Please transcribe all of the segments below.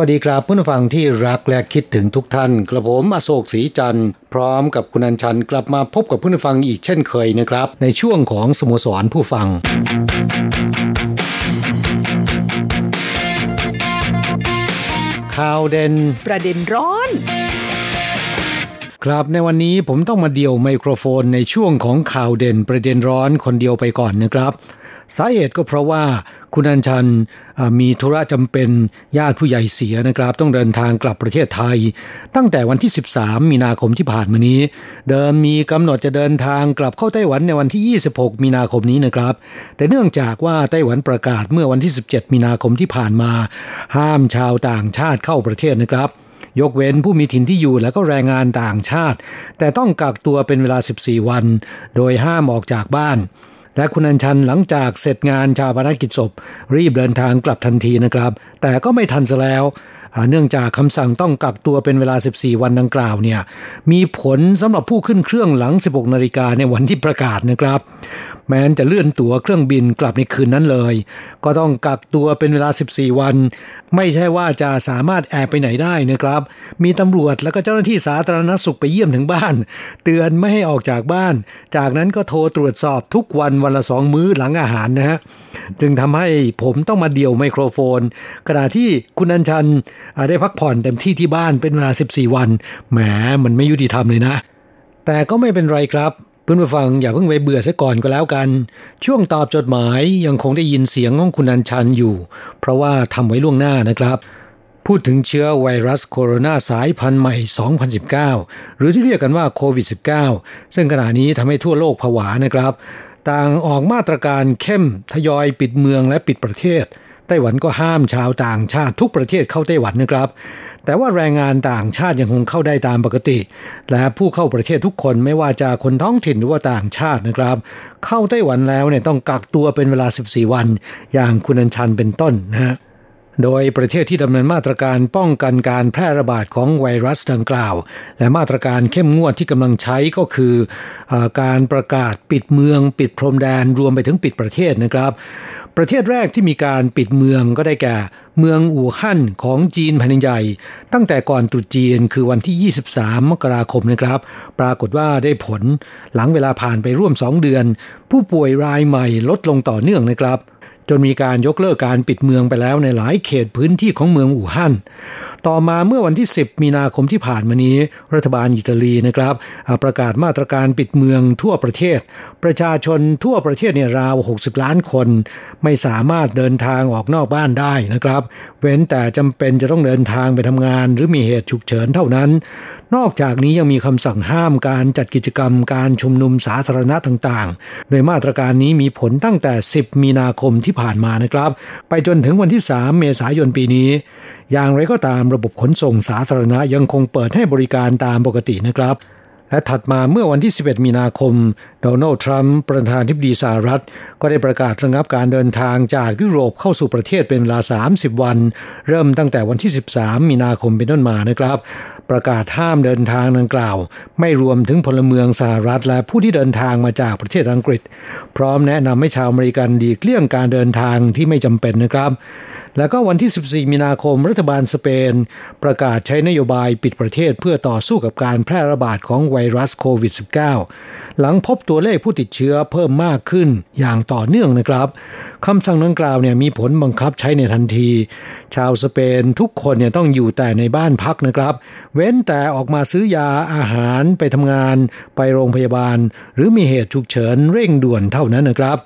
วัสดีครับเพื่อนผู้ฟังที่รักและคิดถึงทุกท่าน กระผมอโศกศรีจันทร์พร้อมกับคุณอัญชันกลับมาพบกับเพื่อนผู้ฟังอีกเช่นเคยนะครับ ในช่วงของสโมสรผู้ฟัง ข่าวเด่นประเด็นร้อนครับในวันนี้ผมต้องมาเดี่ยวไมโครโฟนในช่วงของข่าวเด่นประเด็นร้อนคนเดียวไปก่อนนะครับ สาเหตุก็เพราะว่าคุณอัญชันมีธุระจำเป็นญาติผู้ใหญ่เสียนะครับ ต้องเดินทางกลับประเทศไทย ตั้งแต่วันที่ 13 มีนาคมที่ผ่านมานี้ เดิมมีกำหนดจะเดินทางกลับเข้าไต้หวันในวันที่ 26 มีนาคมนี้นะครับ แต่เนื่องจากว่าไต้หวันประกาศเมื่อวันที่ 17 มีนาคมที่ผ่านมา ห้ามชาวต่างชาติเข้าประเทศนะครับยกเว้นผู้มีถิ่นที่อยู่และก็แรงงานต่างชาติ แต่ต้องกักตัวเป็นเวลา 14 วัน โดยห้ามออกจากบ้าน และคุณอัญชันหลังจากเสร็จงานชาปนกิจศพ รีบเดินทางกลับทันทีนะครับ แต่ก็ไม่ทันซะแล้ว เนื่องจากคำสั่งต้องกักตัวเป็นเวลา 14 วันดังกล่าวเนี่ยมีผลสำหรับผู้ขึ้นเครื่องหลัง 16 นาฬิกาในวันที่ประกาศนะครับ แม้นจะเลื่อนตั๋วเครื่องบินกลับในคืนนั้นเลย ก็ต้องกักตัวเป็นเวลา 14 วัน ไม่ใช่ว่าจะสามารถแอบไปไหนได้นะครับ มีตำรวจแล้วก็เจ้าหน้าที่สาธารณสุขไปเยี่ยมถึงบ้าน เตือนไม่ให้ออกจากบ้าน จากนั้นก็โทรตรวจสอบทุกวันวันละสองมื้อหลังอาหารนะฮะจึงทำให้ผมต้องมาเดี่ยวไมโครโฟนขณะที่คุณอัญชันได้พักผ่อนเต็มที่ที่บ้านเป็นเวลา 14 วัน แหมมันไม่ยุติธรรมเลยนะ แต่ก็ไม่เป็นไรครับเพื่อนผู้ฟังอย่าเพิ่งไปเบื่อซะก่อนก็แล้วกัน ช่วงตอบจดหมายยังคงได้ยินเสียงของคุณอัญชันอยู่ เพราะว่าทำไว้ล่วงหน้านะครับ พูดถึงเชื้อไวรัสโคโรนาสายพันธุ์ใหม่ 2019 หรือที่เรียกกันว่าโควิด -19 ซึ่งขณะนี้ทำให้ทั่วโลกผวานะครับ ต่างออกมาตรการเข้มทยอยปิดเมืองและปิดประเทศ ไต้หวันก็ห้ามชาวต่างชาติทุกประเทศเข้าไต้หวันนะครับ แต่ว่าแรงงานต่างชาติยังคงเข้าได้ตามปกติ และผู้เข้าประเทศทุกคนไม่ว่าจะคนท้องถิ่นหรือว่าต่างชาตินะครับ เข้าไต้หวันแล้วเนี่ยต้องกักตัวเป็นเวลา 14 วัน อย่างคุณอัญชันเป็นต้นนะฮะโดยประเทศที่ดำเนินมาตรการป้องกันการแพร่ระบาดของไวรัสดังกล่าว และมาตรการเข้มงวดที่กำลังใช้ก็คืออการประกาศปิดเมือง ปิดพรมแดนรวมไปถึงปิดประเทศนะครับ ประเทศแรกที่มีการปิดเมืองก็ได้แก่ เมืองอู่ฮั่นของจีนแผ่นใหญ่ ตั้งแต่ก่อนตรุษจีนคือวันที่ 23 มกราคมนะครับ ปรากฏว่าได้ผลหลังเวลาผ่านไปร่วม 2 เดือน ผู้ป่วยรายใหม่ลดลงต่อเนื่องนะครับ จนมีการยกเลิกการปิดเมืองไปแล้วในหลายเขตพื้นที่ของเมืองอู่ฮั่น ต่อมาเมื่อวันที่ 10 มีนาคมที่ผ่านมานี้ รัฐบาลอิตาลีนะครับ ประกาศมาตรการปิดเมืองทั่วประเทศ ประชาชนทั่วประเทศเนี่ยราว 60 ล้านคน ไม่สามารถเดินทางออกนอกบ้านได้นะครับ เว้นแต่จำเป็นจะต้องเดินทางไปทำงาน หรือมีเหตุฉุกเฉินเท่านั้น นอกจากนี้ยังมีคำสั่งห้ามการจัดกิจกรรมการชุมนุมสาธารณะต่างๆ โดยมาตรการนี้มีผลตั้งแต่ 10 มีนาคมที่ผ่านมานะครับ ไปจนถึงวันที่ 3 เมษายนปีนี้ อย่างไรก็ตามระบบขนส่งสาธารณะยังคงเปิดให้บริการตามปกตินะครับ และถัดมาเมื่อวันที่ 11 มีนาคม โดนัลด์ทรัมป์ประธานทิบดีสหรัฐ ก็ได้ประกาศระงับการเดินทางจากยุโรปเข้าสู่ประเทศเป็นเวลา 30 วัน เริ่มตั้งแต่วันที่ 13 มีนาคมเป็นต้นมานะครับ ประกาศห้ามเดินทางดังกล่าว ไม่รวมถึงพลเมืองสหรัฐและผู้ที่เดินทางมาจากประเทศอังกฤษ พร้อมแนะนำให้ชาวอเมริกันดีเลี่ยงการเดินทางที่ไม่จำเป็นนะครับ แล้วก็วันที่ 14 มีนาคมรัฐบาลสเปน ประกาศใช้นโยบายปิดประเทศเพื่อต่อสู้กับการแพร่ระบาดของไวรัสโควิด -19 หลังพบตัวเลขผู้ติดเชื้อเพิ่มมากขึ้นอย่างต่อเนื่องนะครับคำสั่งดังกล่าวเนี่ยมีผลบังคับใช้ในทันที ชาวสเปนทุกคนเนี่ยต้องอยู่แต่ในบ้านพักนะครับเว้นแต่ออกมาซื้อยาอาหารไปทำงาน ไปโรงพยาบาล หรือมีเหตุฉุกเฉินเร่งด่วนเท่านั้นนะครับ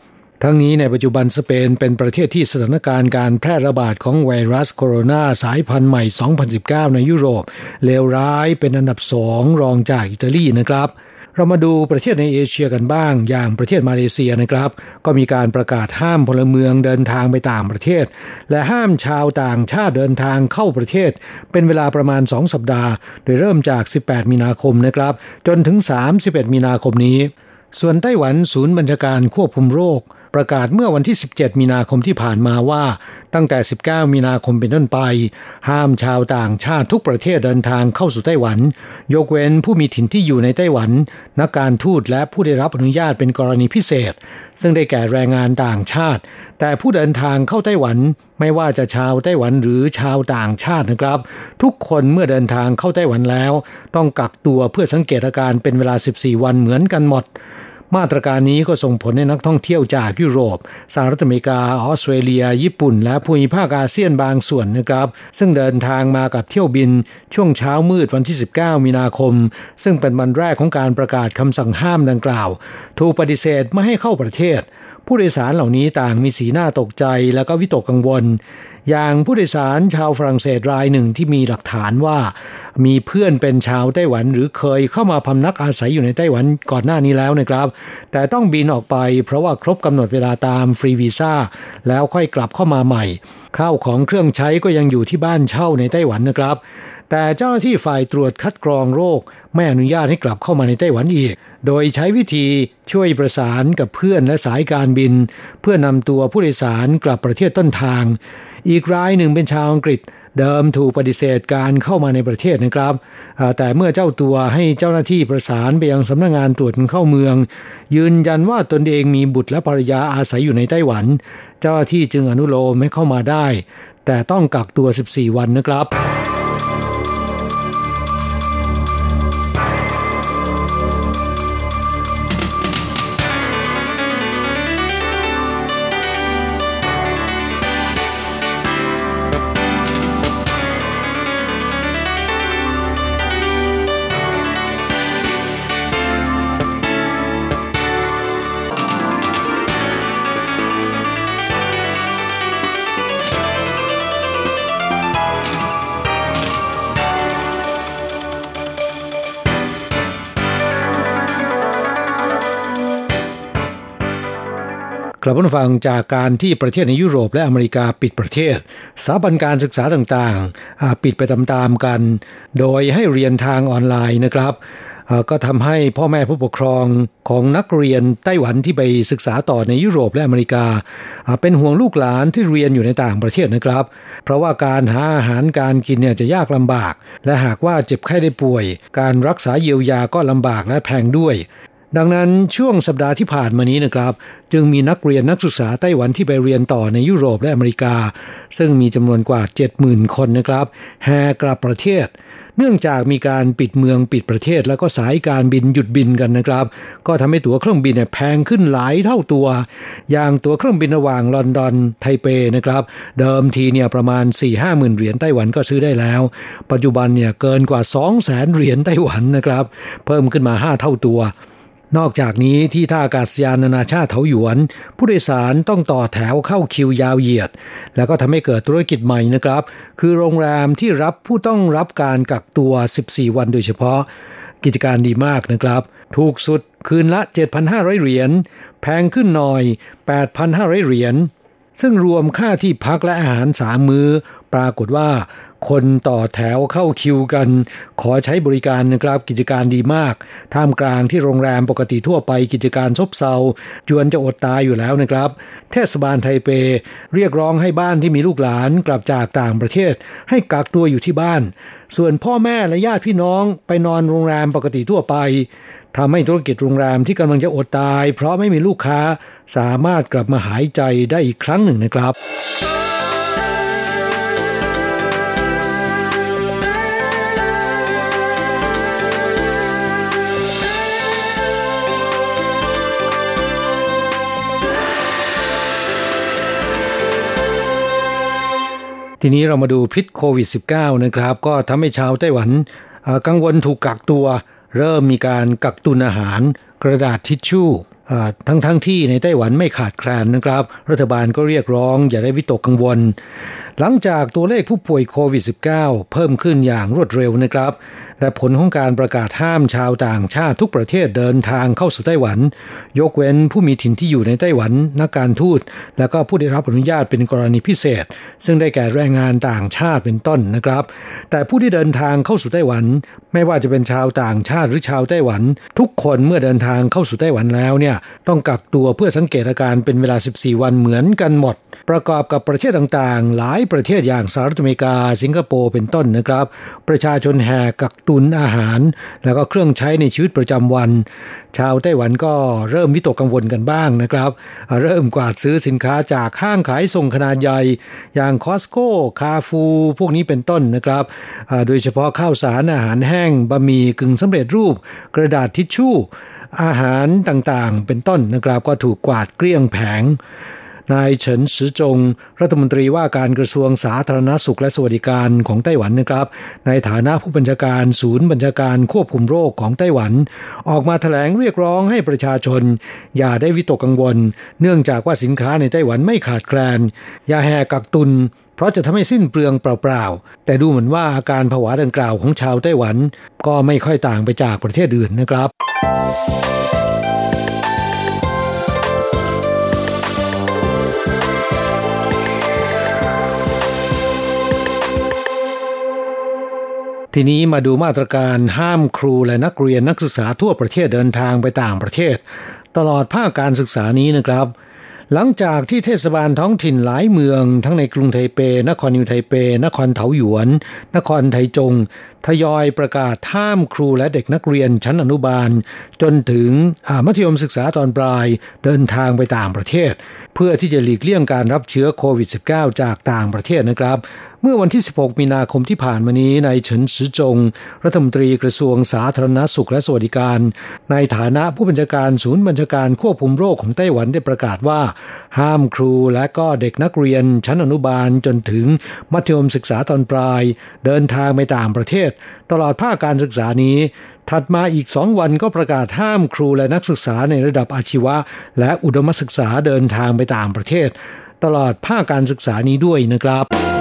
ทั้งนี้ในปัจจุบันสเปนเป็นประเทศที่สถานการณ์การแพร่ระบาดของไวรัสโคโรนาสายพันธุ์ใหม่ 2019 ในยุโรปเลวร้ายเป็นอันดับสองรองจากอิตาลีนะครับ เรามาดูประเทศในเอเชียกันบ้าง อย่างประเทศมาเลเซียนะครับ ก็มีการประกาศห้ามพลเมืองเดินทางไปต่างประเทศ และห้ามชาวต่างชาติเดินทางเข้าประเทศ เป็นเวลาประมาณ 2 สัปดาห์ โดยเริ่มจาก 18 มีนาคมนะครับ จนถึง 31 มีนาคมนี้ ส่วนไต้หวันศูนย์บัญชาการควบคุมโรค ประกาศเมื่อวันที่ 17 มีนาคมที่ผ่านมาว่า ตั้งแต่ 19 มีนาคมเป็นต้นไป ห้ามชาวต่างชาติทุกประเทศเดินทางเข้าสู่ไต้หวัน ยกเว้นผู้มีถิ่นที่อยู่ในไต้หวัน นักการทูตและผู้ได้รับอนุญาตเป็นกรณีพิเศษ ซึ่งได้แก่แรงงานต่างชาติ แต่ผู้เดินทางเข้าไต้หวัน ไม่ว่าจะชาวไต้หวันหรือชาวต่างชาตินะครับ ทุกคนเมื่อเดินทางเข้าไต้หวันแล้ว ต้องกักตัวเพื่อสังเกตอาการเป็นเวลา 14 วันเหมือนกันหมด มาตรการนี้ก็ส่งผลให้นักท่องเที่ยวจากยุโรป สหรัฐอเมริกา ออสเตรเลีย ญี่ปุ่น และภูมิภาคอาเซียนบางส่วนนะครับ ซึ่งเดินทางมากับเที่ยวบินช่วงเช้ามืดวันที่ 19 มีนาคม ซึ่งเป็นวันแรกของการประกาศคำสั่งห้ามดังกล่าว ถูกปฏิเสธไม่ให้เข้าประเทศ ผู้โดยสารเหล่านี้ต่างมีสีหน้าตกใจและก็วิตกกังวล อย่างผู้โดยสารชาวฝรั่งเศสรายหนึ่งที่มีหลักฐานว่า มีเพื่อนเป็นชาวไต้หวันหรือเคยเข้ามาพำนักอาศัยอยู่ในไต้หวันก่อนหน้านี้แล้วนะครับ แต่ต้องบินออกไปเพราะว่าครบกำหนดเวลาตามฟรีวีซ่าแล้วค่อยกลับเข้ามาใหม่ข้าวของเครื่องใช้ก็ยังอยู่ที่บ้านเช่าในไต้หวันนะครับ แต่เจ้าหน้าที่ฝ่ายตรวจคัดกรองโรค ไม่อนุญาตให้กลับเข้ามาในไต้หวันอีก โดยใช้วิธีช่วยประสานกับเพื่อนและสายการบิน เพื่อนำตัวผู้โดยสารกลับประเทศต้นทาง อีกรายหนึ่งเป็นชาวอังกฤษเดิมถูกปฏิเสธการเข้ามาในประเทศนะครับ แต่เมื่อเจ้าตัวให้เจ้าหน้าที่ประสานไปยังสำนักงงานตรวจเข้าเมือง ยืนยันว่าตนเองมีบุตรและภรรยาอาศัยอยู่ในไต้หวัน เจ้าหน้าที่จึงอนุโลมให้เข้ามาได้ แต่ต้องกักตัว 14 วันนะครับ ลับมาฟังจากการที่ประเทศในยุโรปและอเมริกาปิดประเทศสถาบันการศึกษาต่างๆ ปิดไปตามๆกัน โดยให้เรียนทางออนไลน์นะครับก็ทำให้พ่อแม่ผู้ปกครองของนักเรียนไต้หวันที่ไปศึกษาต่อในยุโรปและอเมริกา เป็นห่วงลูกหลานที่เรียนอยู่ในต่างประเทศนะครับ เพราะว่าการหาอาหารการกินเนี่ยจะยากลำบาก และหากว่าเจ็บไข้ได้ป่วย การรักษาเยียวยาก็ลำบากและแพงด้วย ดังนั้นช่วงสัปดาห์ที่ผ่านมานี้นะครับ จึงมีนักเรียนนักศึกษาไต้หวันที่ไปเรียนต่อในยุโรปและอเมริกา ซึ่งมีจำนวนกว่า 70,000 คนนะครับแห่กลับประเทศ เนื่องจากมีการปิดเมืองปิดประเทศ แล้วก็สายการบินหยุดบินกันนะครับ ก็ทำให้ตั๋วเครื่องบินเนี่ยแพงขึ้นหลายเท่าตัว อย่างตั๋วเครื่องบินระหว่างลอนดอนไทเปนะครับ เดิมทีเนี่ยประมาณ 4 5หมื่นเหรียญไต้หวันก็ซื้อได้แล้ว ปัจจุบันเนี่ยเกินกว่า 2 0 0แสนเหรียญไต้หวันนะครับ เพิ่มขึ้นมา 5 เท่าตัว นอกจากนี้ที่ท่าอากาศยานนานาชาติเถาหยวน ผู้โดยสารต้องต่อแถวเข้าคิวยาวเหยียด แล้วก็ทำให้เกิดธุรกิจใหม่นะครับ คือโรงแรมที่รับผู้ต้องรับการกักตัว 14 วันโดยเฉพาะ กิจการดีมากนะครับ ถูกสุดคืนละ 7,500 เหรียญแพงขึ้นหน่อย 8,500 เหรียญซึ่งรวมค่าที่พักและอาหารสามมือ้อ ปรากฏว่า คนต่อแถวเข้าคิวกัน ขอใช้บริการนะครับกิจการดีมาก ท่ามกลางที่โรงแรมปกติทั่วไปกิจการซบเซาจวนจะอดตายอยู่แล้วนะครับ เทศบาลไทเป เรียกร้องให้บ้านที่มีลูกหลานกลับจากต่างประเทศ ให้กักตัวอยู่ที่บ้าน ส่วนพ่อแม่และญาติพี่น้องไปนอนโรงแรมปกติทั่วไปทำให้ธุรกิจโรงแรมที่กำลังจะอดตาย เพราะไม่มีลูกค้าสามารถกลับมาหายใจได้อีกครั้งหนึ่งนะครับ ทีนี้เรามาดูพิษโควิด -19 นะครับ ก็ทำให้ชาวไต้หวันกังวลถูกกักตัว เริ่มมีการกักตุนอาหาร กระดาษทิชชู่ ทั้งทั้งที่ในไต้หวันไม่ขาดแคลนนะครับ รัฐบาลก็เรียกร้องอย่าได้วิตกกังวล หลังจากตัวเลขผู้ป่วยโควิด -19 เพิ่มขึ้นอย่างรวดเร็วนะครับ และผลของการประกาศห้ามชาวต่างชาติทุกประเทศเดินทางเข้าสู่ไต้หวัน ยกเว้นผู้มีถิ่นที่อยู่ในไต้หวัน นักการทูต และก็ผู้ได้รับอนุญาตเป็นกรณีพิเศษ ซึ่งได้แก่แรงงานต่างชาติเป็นต้นนะครับ แต่ผู้ที่เดินทางเข้าสู่ไต้หวัน ไม่ว่าจะเป็นชาวต่างชาติหรือชาวไต้หวัน ทุกคนเมื่อเดินทางเข้าสู่ไต้หวันแล้วเนี่ยต้องกักตัวเพื่อสังเกตอาการเป็นเวลา 14 วันเหมือนกันหมด ประกอบกับประเทศต่างๆ หลายประเทศอย่างสหรัฐอเมริกา สิงคโปร์เป็นต้นนะครับ ประชาชนแห่กักตุนอาหาร แล้วก็เครื่องใช้ในชีวิตประจำวัน ชาวไต้หวันก็เริ่มวิตกกังวลกันบ้างนะครับ เริ่มกวาดซื้อสินค้าจากห้างขายส่งขนาดใหญ่ อย่างคอสโก้คาฟู พวกนี้เป็นต้นนะครับ โดยเฉพาะข้าวสารอาหารแห้งบะหมี่กึ่งสำเร็จรูป กระดาษทิชชู่ อาหารต่างๆ เป็นต้นนะครับก็ถูกกวาดเกลี้ยงแผงนายเฉินซือจง รัฐมนตรีว่าการกระทรวงสาธารณสุขและสวัสดิการของไต้หวันนะครับ ในฐานะผู้บัญชาการศูนย์บัญชาการควบคุมโรคของไต้หวัน ออกมาถแถลงเรียกร้องให้ประชาชน อย่าได้วิตกกังวล เนื่องจากว่าสินค้าในไต้หวันไม่ขาดแคลนอย่าแห่กักตุน เพราะจะทำให้สิ้นเปลืองเปล่าๆ แต่ดูเหมือนว่าอาการผวาดังกล่าวของชาวไต้หวัน ก็ไม่ค่อยต่างไปจากประเทศอื่นนะครับทีนี้มาดูมาตรการห้ามครูและนักเรียนนักศึกษาทั่วประเทศเดินทางไปต่างประเทศ ตลอดภาคการศึกษานี้นะครับ หลังจากที่เทศบาลท้องถิ่นหลายเมือง ทั้งในกรุงไทเป นครนิวไทเป นครเถาหยวน นครไทจง ทยอยประกาศห้ามครูและเด็กนักเรียนชั้นอนุบาล จนถึงมัธยมศึกษาตอนปลายเดินทางไปต่างประเทศ เพื่อที่จะหลีกเลี่ยงการรับเชื้อโควิด -19 จากต่างประเทศนะครับ เมื่อวันที่ 16 มีนาคมที่ผ่านมานี้นายเฉินซือจง รัฐมนตรีกระทรวงสาธารณสุขและสวัสดิการ ในฐานะผู้บัญชาการศูนย์บัญชาการควบคุมโรคของไต้หวันได้ประกาศว่า ห้ามครูและก็เด็กนักเรียนชั้นอนุบาลจนถึงมัธยมศึกษาตอนปลาย เดินทางไปต่างประเทศศ ตลอดภาคการศึกษานี้ ถัดมาอีกสองวันก็ประกาศห้ามครูและนักศึกษาในระดับอาชีวะ และอุดมศึกษาเดินทางไปต่างประเทศ ตลอดภาคการศึกษานี้ด้วยนะครับ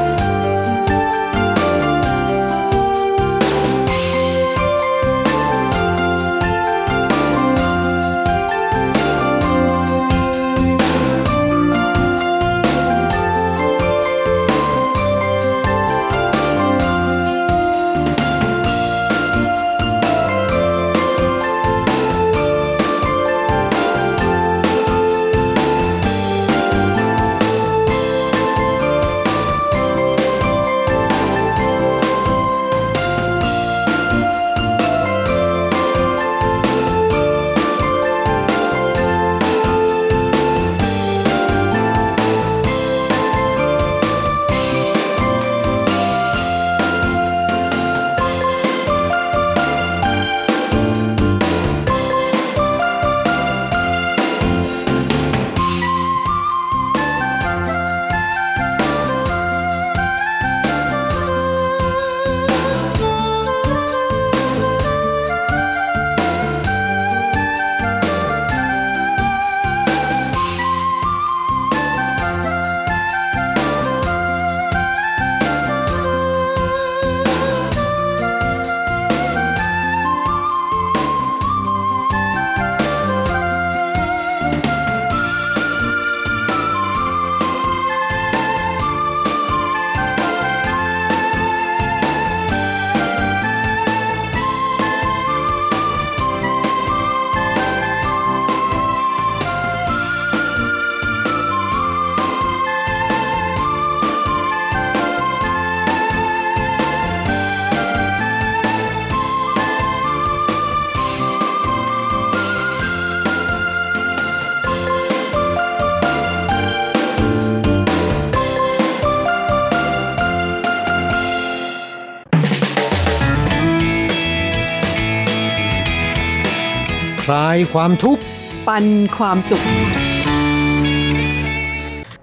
ความทุกข์ ปันความสุข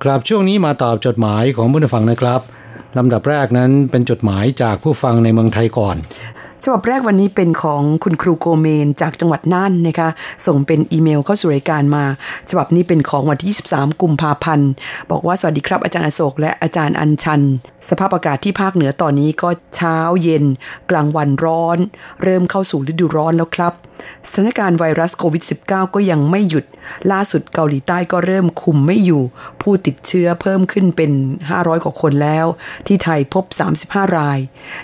ครับช่วงนี้มาตอบจดหมายของผู้ฟังนะครับลำดับแรกนั้นเป็นจดหมายจากผู้ฟังในเมืองไทยก่อน ฉบับแรกวันนี้เป็นของคุณครูโกเมนจากจังหวัดน่านนะคะ ส่งเป็นอีเมลเข้าสู่รายการมา ฉบับนี้เป็นของวันที่ 23 กุมภาพันธ์ บอกว่าสวัสดีครับอาจารย์อโศกและอาจารย์อัญชัน สภาพอากาศที่ภาคเหนือตอนนี้ก็เช้าเย็น กลางวันร้อน เริ่มเข้าสู่ฤดูร้อนแล้วครับ สถานการณ์ไวรัสโควิด -19 ก็ยังไม่หยุด ล่าสุดเกาหลีใต้ก็เริ่มคุมไม่อยู่ ผู้ติดเชื้อเพิ่มขึ้นเป็น 500 กว่าคนแล้ว ที่ไทยพบ 35 ราย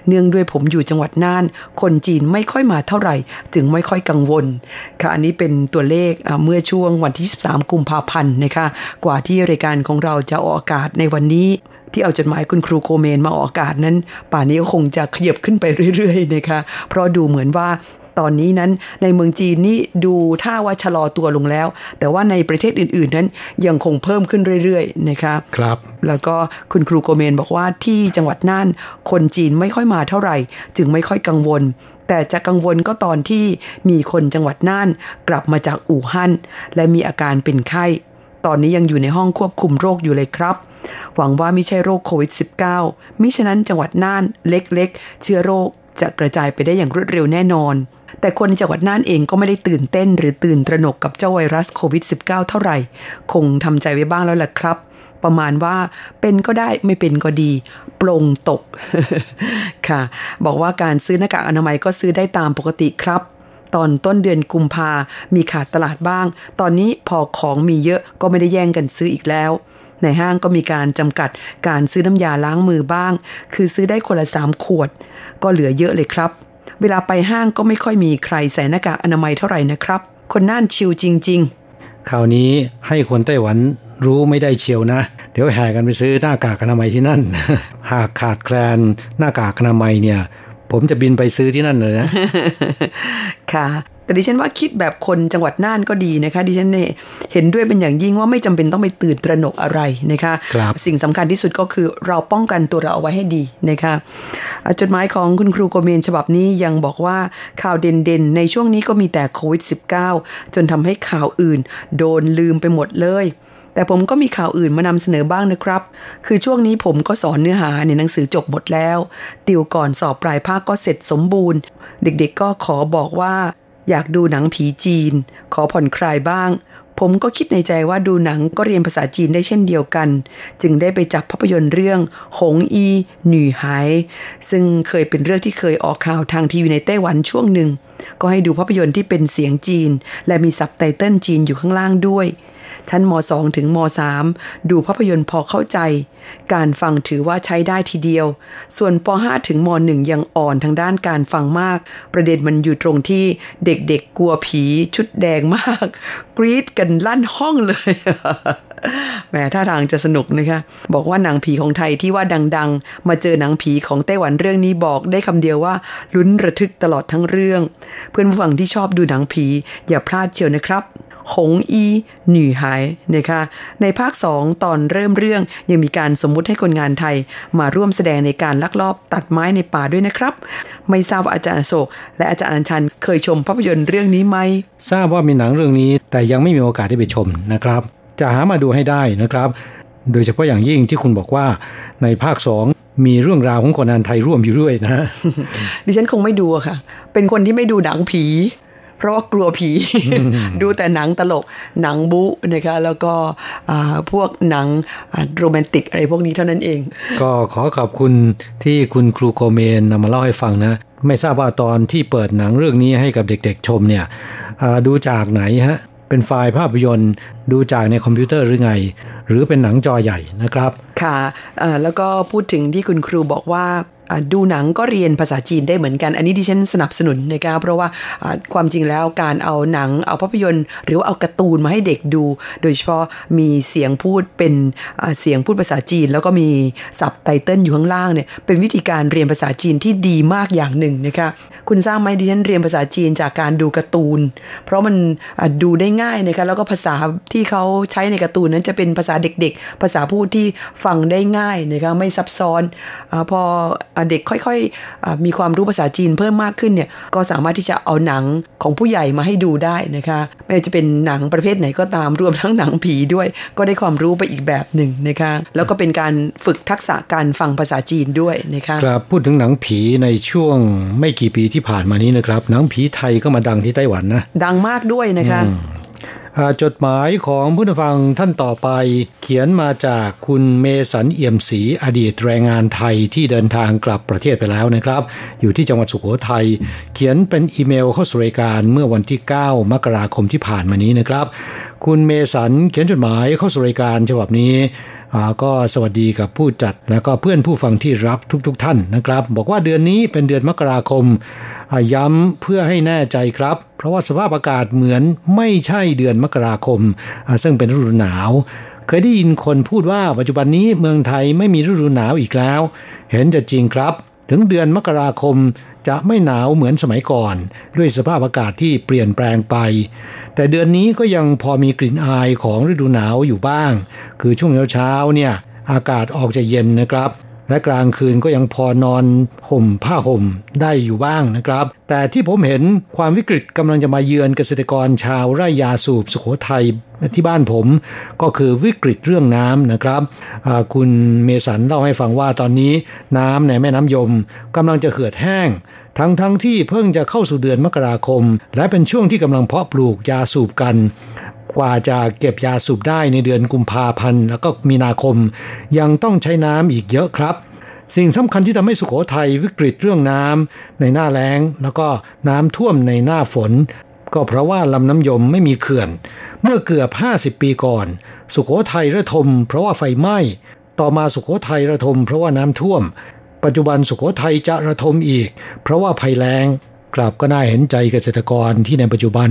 เนื่องด้วยผมอยู่จังหวัดน่านคนจีนไม่ค่อยมาเท่าไหร่ จึงไม่ค่อยกังวลค่ะอันนี้เป็นตัวเลขเมื่อช่วงวันที่ 13 กุมภาพันธ์นะคะกว่าที่รายการของเราจะออกอากาศในวันนี้ที่เอาจดหมายคุณครูโคเมนมาออกอากาศนั้น ป่านนี้ก็คงจะขยับขึ้นไปเรื่อยๆนะคะ เพราะดูเหมือนว่า ตอนนี้นั้น ในเมืองจีนนี่ดูท่าว่าชะลอตัวลงแล้ว แต่ว่าในประเทศอื่น ๆ นั้นยังคงเพิ่มขึ้นเรื่อยๆนะคะครับ แล้วก็คุณครูโกเมนบอกว่าที่จังหวัดน่านคนจีนไม่ค่อยมาเท่าไหร่ จึงไม่ค่อยกังวล แต่จะกังวลก็ตอนที่มีคนจังหวัดน่านกลับมาจากอู่ฮั่นและมีอาการเป็นไข้ตอนนี้ยังอยู่ในห้องควบคุมโรคอยู่เลยครับ หวังว่าไม่ใช่โรคโควิด -19 มิฉะนั้นจังหวัดน่านเล็กๆ เชื้อโรคจะกระจายไปได้อย่างรวดเร็วแน่นอน แต่คนในจังหวัดน่านเองก็ไม่ได้ตื่นเต้น หรือตื่นตระหนกกับเจ้าไวรัสโควิด -19 เท่าไหร่ คงทำใจไว้บ้างแล้วล่ะครับ ประมาณว่าเป็นก็ได้ไม่เป็นก็ดีปลงตก ค่ะ บอกว่าการซื้อหน้ากากอนามัยก็ซื้อได้ตามปกติครับตอนต้นเดือนกุมภา มีขาดตลาดบ้าง ตอนนี้พอของมีเยอะก็ไม่ได้แย่งกันซื้ออีกแล้ว ในห้างก็มีการจำกัดการซื้อน้ำยาล้างมือบ้าง คือซื้อได้คนละสามขวด ก็เหลือเยอะเลยครับ เวลาไปห้างก็ไม่ค่อยมีใครใส่หน้ากากอนามัยเท่าไหร่นะครับ คนน่านชิวจริง ๆ ข่าวนี้ให้คนไต้หวันรู้ไม่ได้เชียวนะ เดี๋ยวแห่กันไปซื้อหน้ากากอนามัยที่นั่น หากขาดแคลนหน้ากากอนามัยเนี่ย ผมจะบินไปซื้อที่นั่นเลยนะ ค่ะ แต่ดิฉันว่าคิดแบบคนจังหวัดน่านก็ดีนะคะ ดิฉันเนี่ยเห็นด้วยเป็นอย่างยิ่งว่าไม่จำเป็นต้องไปตื่นตระหนกอะไรนะคะครับสิ่งสำคัญที่สุดก็คือเราป้องกันตัวเราเอาไว้ให้ดีนะคะอะจดหมายของคุณครูโกเมนฉบับนี้ยังบอกว่าข่าวเด่นๆ ในช่วงนี้ก็มีแต่โควิด -19 จนทำให้ข่าวอื่น โดนลืมไปหมดเลยแต่ผมก็มีข่าวอื่นมานำเสนอบ้างนะครับ คือช่วงนี้ผมก็สอนเนื้อหาในหนังสือจบหมดแล้ว ติวก่อนสอบปลายภาคก็เสร็จสมบูรณ์ เด็กๆก็ขอบอกว่า อยากดูหนังผีจีน ขอผ่อนคลายบ้าง ผมก็คิดในใจว่าดูหนังก็เรียนภาษาจีนได้เช่นเดียวกัน จึงได้ไปจับภาพยนตร์เรื่อง หงอี หน่หาย ซึ่งเคยเป็นเรื่องที่เคยออกข่าวทางทีวีในไต้หวันช่วงหนึ่ง ก็ให้ดูภาพยนตร์ที่เป็นเสียงจีน และมีซับไตเติลจีนอยู่ข้างล่างด้วย ชั้นม 2 ถึงม 3 ดูภาพยนตร์พอเข้าใจ การฟังถือว่าใช้ได้ทีเดียว ส่วนป 5 ถึงม 1 ยังอ่อนทางด้านการฟังมาก ประเด็นมันอยู่ตรงที่เด็กๆกลัวผีชุดแดงมาก กรี๊ดกันลั่นห้องเลยแหมท่าทางจะสนุกนะคะ บอกว่าหนังผีของไทยที่ว่าดังๆ มาเจอหนังผีของไต้หวันเรื่องนี้บอกได้คำเดียวว่าลุ้นระทึกตลอดทั้งเรื่อง เพื่อนผู้ฟังที่ชอบดูหนังผี อย่าพลาดเชียวนะครับ หงอีหน่หายนะคะในภาค 2 ตอนเริ่มเรื่องยังมีการสมมุติให้คนงานไทย มาร่วมแสดงในการลักลอบตัดไม้ในป่าด้วยนะครับ ไม่ทราบว่าอาจารย์อโศก และอาจารย์อัญชัน เคยชมภาพยนตร์เรื่องนี้ไหม ทราบว่ามีหนังเรื่องนี้แต่ยังไม่มีโอกาสได้ไปชมนะครับ จะหามาดูให้ได้นะครับ โดยเฉพาะอย่างยิ่งที่คุณบอกว่าในภาคสองมีเรื่องราวของคนงานไทยร่วมอยู่ด้วยนะ ดิฉันคงไม่ดูอะค่ะ เป็นคนที่ไม่ดูหนังผี เพราะว่ากลัวผี ดูแต่หนังตลกหนังบู๊นะคะแล้วก็อ่าพวกหนังอ่าโรแมนติกอะไรพวกนี้เท่านั้นเอง ก็ขอขอบคุณที่คุณครูโคเมนนำมาเล่าให้ฟังนะ ไม่ทราบว่าตอนที่เปิดหนังเรื่องนี้ให้กับเด็กๆชมเนี่ยอ่าดูจากไหนฮะเป็นไฟล์ภาพยนตร์ดูจากในคอมพิวเตอร์หรือไง หรือเป็นหนังจอใหญ่นะครับ ค่ะเอ่อแล้วก็พูดถึงที่คุณครูบอกว่าอ่าดูหนังก็เรียนภาษาจีนได้เหมือนกัน อันนี้ดิฉันสนับสนุนนะครับเพราะว่าความจริงแล้วการเอาหนังเอาภาพยนตร์ หรือว่าเอาการ์ตูนมาให้เด็กดู โดยเฉพาะมีเสียงพูดเป็นเสียงพูดภาษาจีน แล้วก็มีซับไตเติลอยู่ข้างล่างเนี่ยเป็นวิธีการเรียนภาษาจีนที่ดีมากอย่างหนึ่งนะคะคุณทราบไหมดิฉันเรียนภาษาจีนจากการดูการ์ตูน เพราะมันดูได้ง่ายนะคะแล้วก็ภาษาที่เขาใช้ในการ์ตูนนั้นจะเป็นภาษาเด็ก ๆ ภาษาพูดที่ฟังได้ง่ายนะคะไม่ซับซ้อนอพอเด็กค่อยๆมีความรู้ภาษาจีนเพิ่มมากขึ้นเนี่ยก็สามารถที่จะเอาหนังของผู้ใหญ่มาให้ดูได้นะคะไม่ว่าจะเป็นหนังประเภทไหนก็ตามรวมทั้งหนังผีด้วย ก็ได้ความรู้ไปอีกแบบหนึ่งนะคะแล้วก็เป็นการฝึกทักษะการฟังภาษาจีนด้วยนะคะครับพูดถึงหนังผีในช่วงไม่กี่ปีที่ผ่านมานี้นะครับหนังผีไทยก็มาดังที่ไต้หวันนะดังมากด้วยนะคะ จดหมายของผู้ฟังท่านต่อไป เขียนมาจากคุณเมสันเอี่ยมศรีอดีตแรงงานไทยที่เดินทางกลับประเทศไปแล้วนะครับ อยู่ที่จังหวัดสุโขทัยเขียนเป็นอีเมลเข้าสู่รายการเมื่อวันที่ 9 มกราคมที่ผ่านมานี้นะครับ คุณเมสันเขียนจดหมายเข้าสู่รายการฉบับนี้ ก็สวัสดีกับผู้จัดและก็เพื่อนผู้ฟังที่รักทุกๆทท่านนะครับ บอกว่าเดือนนี้เป็นเดือนมกราคม ย้ำเพื่อให้แน่ใจครับ เพราะว่าสภาพอากาศเหมือนไม่ใช่เดือนมกราคม ซึ่งเป็นฤดูหนาวเคยได้ยินคนพูดว่าปัจจุบันนี้เมืองไทยไม่มีฤดูหนาวอีกแล้ว เห็นจะจริงครับ ถึงเดือนมกราคม จะไม่หนาวเหมือนสมัยก่อน ด้วยสภาพอากาศที่เปลี่ยนแปลงไป แต่เดือนนี้ก็ยังพอมีกลิ่นอายของฤดูหนาวอยู่บ้าง คือช่วงเช้าเนี่ยอากาศออกจะเย็นนะครับ และกลางคืนก็ยังพอนอนห่มผ้าห่มได้อยู่บ้างนะครับ แต่ที่ผมเห็นความวิกฤตกำลังจะมาเยือนเกษตรกรชาวไร่ยาสูบสุโขทัยที่บ้านผมก็คือวิกฤตเรื่องน้ำนะครับคุณเมสันเล่าให้ฟังว่าตอนนี้น้ำในแม่น้ำยมกำลังจะเหือดแห้ง ทั้งทั้งที่เพิ่งจะเข้าสู่เดือนมกราคม และเป็นช่วงที่กำลังเพาะปลูกยาสูบกัน กว่าจะเก็บยาสูบได้ในเดือนกุมภาพันธ์แล้วก็มีนาคม ยังต้องใช้น้ำอีกเยอะครับ สิ่งสำคัญที่ทำให้สุขโขทัยวิกฤตเรื่องน้ำในหน้าแล้ง แล้วก็น้ำท่วมในหน้าฝน ก็เพราะว่าลำน้ำยมไม่มีเขื่อน เมื่อเกือบ 50 ปีก่อน สุขโขทัยระทม เพราะว่าไฟไหม้ ต่อมาสุขโขทัยระทม เพราะว่าน้ำท่วม ปัจจุบันสุขโขทัยจะระทมอีก เพราะว่าภัยแล้ง กลับก็น่าเห็นใจเกษตรกรที่ในปัจจุบัน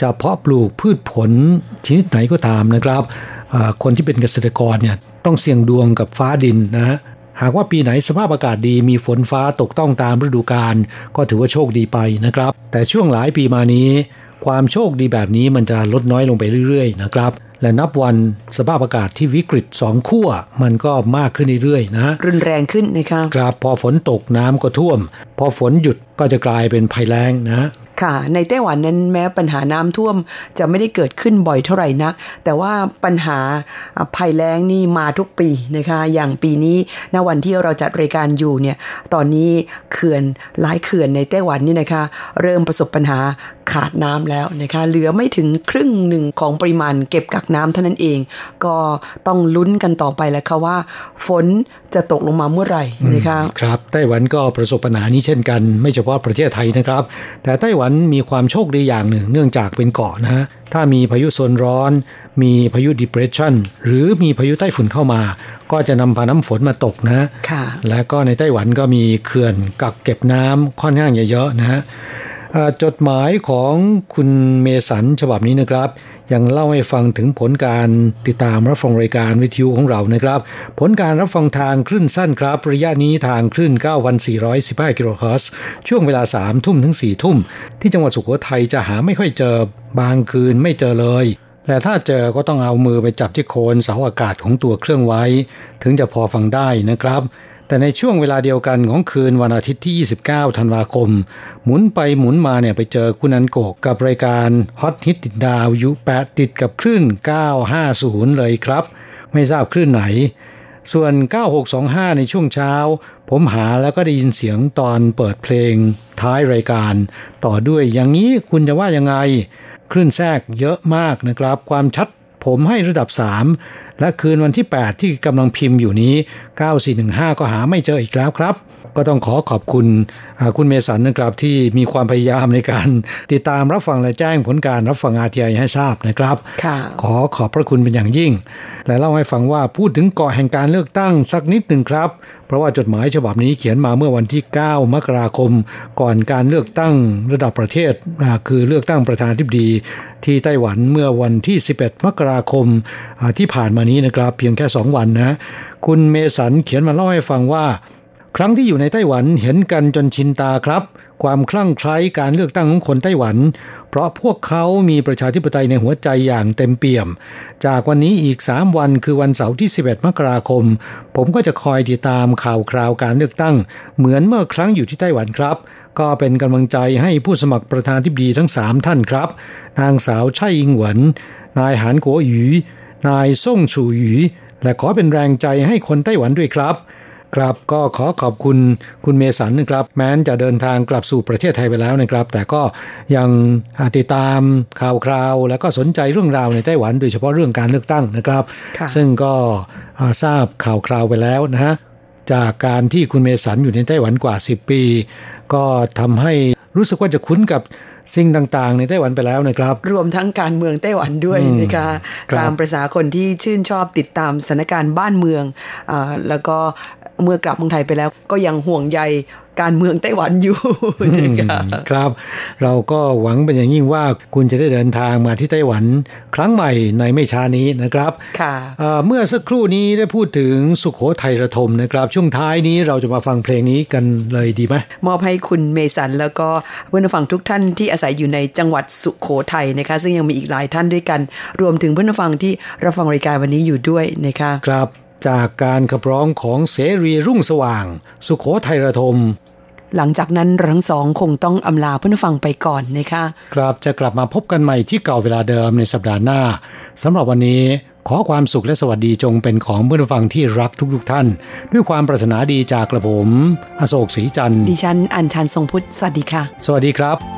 จะเพาะปลูกพืชผลชนิดไหนก็ตามนะครับ คนที่เป็นเกษตรกรเนี่ยต้องเสี่ยงดวงกับฟ้าดินนะหากว่าปีไหนสภาพอากาศดีมีฝนฟ้าตกต้องตามฤดูกาลก็ถือว่าโชคดีไปนะครับ แต่ช่วงหลายปีมานี้ ความโชคดีแบบนี้มันจะลดน้อยลงไปเรื่อยๆนะครับ และนับวันสภาพอากาศที่วิกฤตสองขั้วมันก็มากขึ้นเรื่อยๆนะรุนแรงขึ้นนะคะครับพอฝนตกน้ำก็ท่วม พอฝนหยุดก็จะกลายเป็นภัยแล้งนะ ค่ะ ในไต้หวันนั้นแม้ปัญหาน้ำท่วมจะไม่ได้เกิดขึ้นบ่อยเท่าไหร่นัก แต่ว่าปัญหาภัยแล้งนี่มาทุกปีนะคะ อย่างปีนี้ณวันที่เราจัดรายการอยู่เนี่ย ตอนนี้เขื่อนหลายเขื่อนในไต้หวันนี่นะคะ เริ่มประสบปัญหาขาดน้ำแล้วนะคะ เหลือไม่ถึงครึ่งหนึ่งของปริมาณเก็บกักน้ำเท่านั้นเอง ก็ต้องลุ้นกันต่อไปแล้วค่ะว่า ฝนจะตกลงมาเมื่อไหร่นะคะ ครับ ไต้หวันก็ประสบปัญหานี้เช่นกัน ไม่เฉพาะประเทศไทยนะครับ แต่ไต้หวันมีความโชคดีอย่างหนึ่ง เนื่องจากเป็นเกาะนะฮะถ้ามีพายุโซนร้อน มีพายุ depression หรือมีพายุใต้ฝุ่นเข้ามา ก็จะนำพาน้ำฝนมาตกนะค่ะและก็ในไต้หวันก็มีเขื่อนกักเก็บน้ำค่อนข้างเยอะๆนะฮะจดหมายของคุณเมสันฉบับนี้นะครับ ยังเล่าให้ฟังถึงผลการติดตามรับฟังรายการวิทยุของเรานะครับ ผลการรับฟังทางคลื่นสั้นครับ ระยะนี้ทางคลื่น 9,415 กิโลเฮิรตซ์ช่วงเวลา 3 ทุ่มถึง 4 ทุ่ม ที่จังหวัดสุโขทัยจะหาไม่ค่อยเจอบางคืนไม่เจอเลย แต่ถ้าเจอก็ต้องเอามือไปจับที่โคนเสาอากาศของตัวเครื่องไว้ ถึงจะพอฟังได้นะครับ แต่ในช่วงเวลาเดียวกันของคืนวันอาทิตย์ที่ 29 ธันวาคม หมุนไปหมุนมาเนี่ยไปเจอคุณนันโกกับรายการฮอตฮิตติดดาวยุแปดติดกับคลื่น 950 เลยครับ ไม่ทราบคลื่นไหน ส่วน 9625 ในช่วงเช้า ผมหาแล้วก็ได้ยินเสียงตอนเปิดเพลงท้ายรายการ ต่อด้วยอย่างนี้คุณจะว่ายังไง คลื่นแทรกเยอะมากนะครับ ความชัด ผมให้ระดับ 3 และคืนวันที่ 8 ที่กำลังพิมพ์อยู่นี้ 9415 ก็หาไม่เจออีกแล้วครับ ก็ต้องขอขอบคุณคุณเมสันนะครับที่มีความพยายามในการติดตามรับฟังและแจ้งผลการรับฟังอาทีไอให้ทราบนะครับ ขอขอบพระคุณเป็นอย่างยิ่ง และเล่าให้ฟังว่าพูดถึงเกาะแห่งการเลือกตั้งสักนิดหนึ่งครับ เพราะว่าจดหมายฉบับนี้เขียนมาเมื่อวันที่ 9 มกราคม ก่อนการเลือกตั้งระดับประเทศคือเลือกตั้งประธานทิบดีที่ไต้หวันเมื่อวันที่ 11 มกราคมที่ผ่านมานี้นะครับ เพียงแค่ 2 วันนะ คุณเมสันเขียนมาเล่าให้ฟังว่า ครั้งที่อยู่ในไต้หวันเห็นกันจนชินตาครับ ความคลั่งไคล้การเลือกตั้งของคนไต้หวัน เพราะพวกเขามีประชาธิปไตยในหัวใจอย่างเต็มเปี่ยม จากวันนี้อีก 3 วันคือวันเสาร์ที่ 11 มกราคม ผมก็จะคอยติดตามข่าวคราวการเลือกตั้ง เหมือนเมื่อครั้งอยู่ที่ไต้หวันครับ ก็เป็นกำลังใจให้ผู้สมัครประธานทิบดีทั้ง 3 ท่านครับ นางสาวไช่อิงหวน นายหานกัวหยูนายซ่งชูหยูและขอเป็นแรงใจให้คนไต้หวันด้วยครับ ครับก็ขอขอบคุณคุณเมสันนะครับ แม้นจะเดินทางกลับสู่ประเทศไทยไปแล้วนะครับ แต่ก็ยังติดตามข่าวคราว และก็สนใจเรื่องราวในไต้หวัน โดยเฉพาะเรื่องการเลือกตั้งนะครับค่ะซึ่งก็ทราบข่าวคราวไปแล้วนะฮะจากการที่คุณเมสันอยู่ในไต้หวันกว่า 10 ปี ก็ทำให้รู้สึกว่าจะคุ้นกับสิ่งต่างๆ ในไต้หวันไปแล้วนะครับ รวมทั้งการเมืองไต้หวันด้วยอืมนะคะครับตามประษาคนที่ชื่นชอบติดตามสถานการณ์บ้านเมืองอาแล้วก็ เมื่อกลับเมืองไทยไปแล้ว ก็ยังห่วงใยการเมืองไต้หวันอยู่นะคะครับ เราก็หวังเป็นอย่างยิ่งว่าคุณจะได้เดินทางมาที่ไต้หวันครั้งใหม่ในไม่ช้านี้นะครับค่ะเอ่อเมื่อสักครู่นี้ได้พูดถึงสุขโขทัยระทมนะครับ ช่วงท้ายนี้เราจะมาฟังเพลงนี้กันเลยดีไหมมอบให้คุณเมสันแล้วก็เพื่อนผู้ฟังทุกท่านที่อาศัยอยู่ในจังหวัดสุขโขทัยนะคะ ซึ่งยังมีอีกหลายท่านด้วยกัน รวมถึงเพื่อนผู้ฟังที่รับฟังรายการวันนี้อยู่ด้วยนะคะครับ จากการขับร้องของเสรีรุ่งสว่าง สุขโขทัยระทม หลังจากนั้นเราทั้งสองคงต้องอำลาเพื่อนผู้ฟังไปก่อนนะคะครับจะกลับมาพบกันใหม่ที่เก่าเวลาเดิมในสัปดาห์หน้าสำหรับวันนี้ขอความสุขและสวัสดีจงเป็นของเพื่อนผู้ฟังที่รักทุกๆท่าน ด้วยความปรารถนาดีจากกระผม อโศกศรีจันทร์ดิฉันอัญชันทรงพุทธสวัสดีค่ะ สวัสดีครับบ้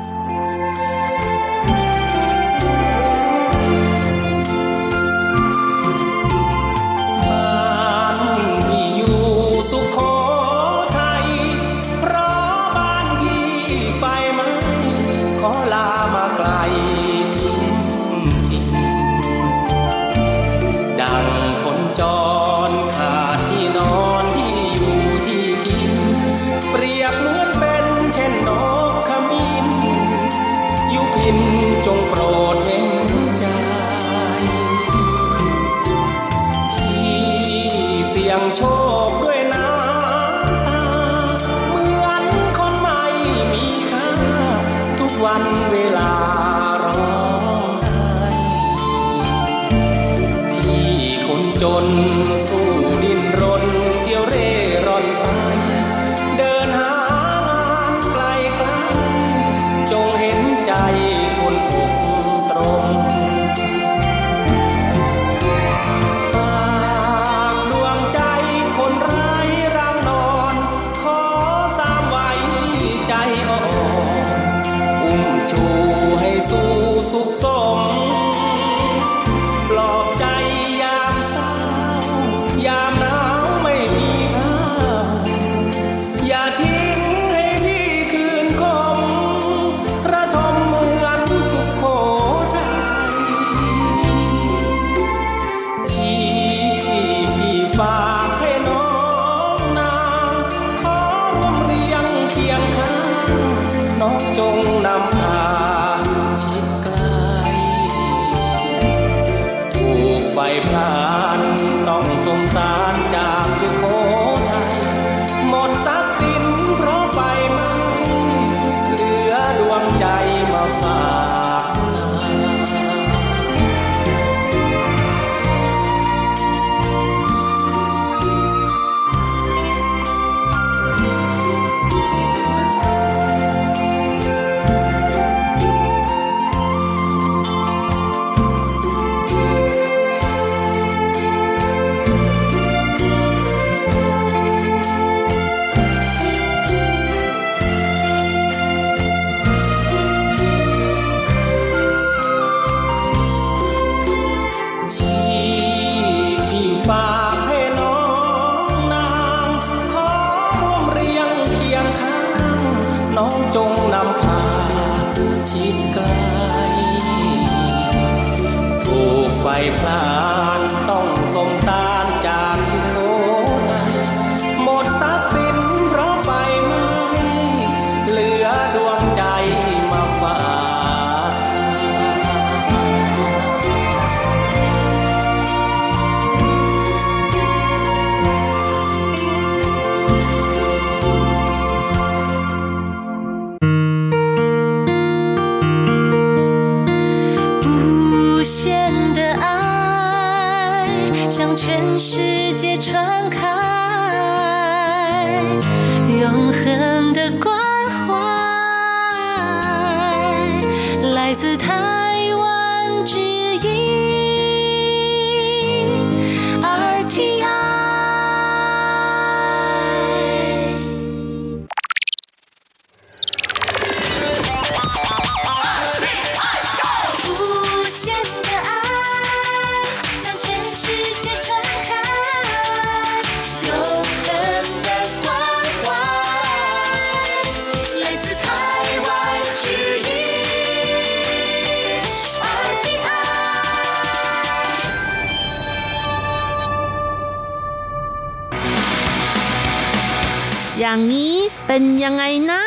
เป็นยังไงนะ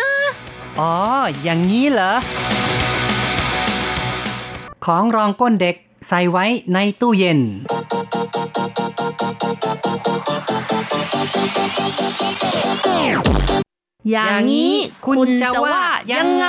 อ๋อ อย่างนี้เหรอ ของรองก้นเด็กใส่ไว้ในตู้เย็น อย่างนี้คุณจะว่ายังไง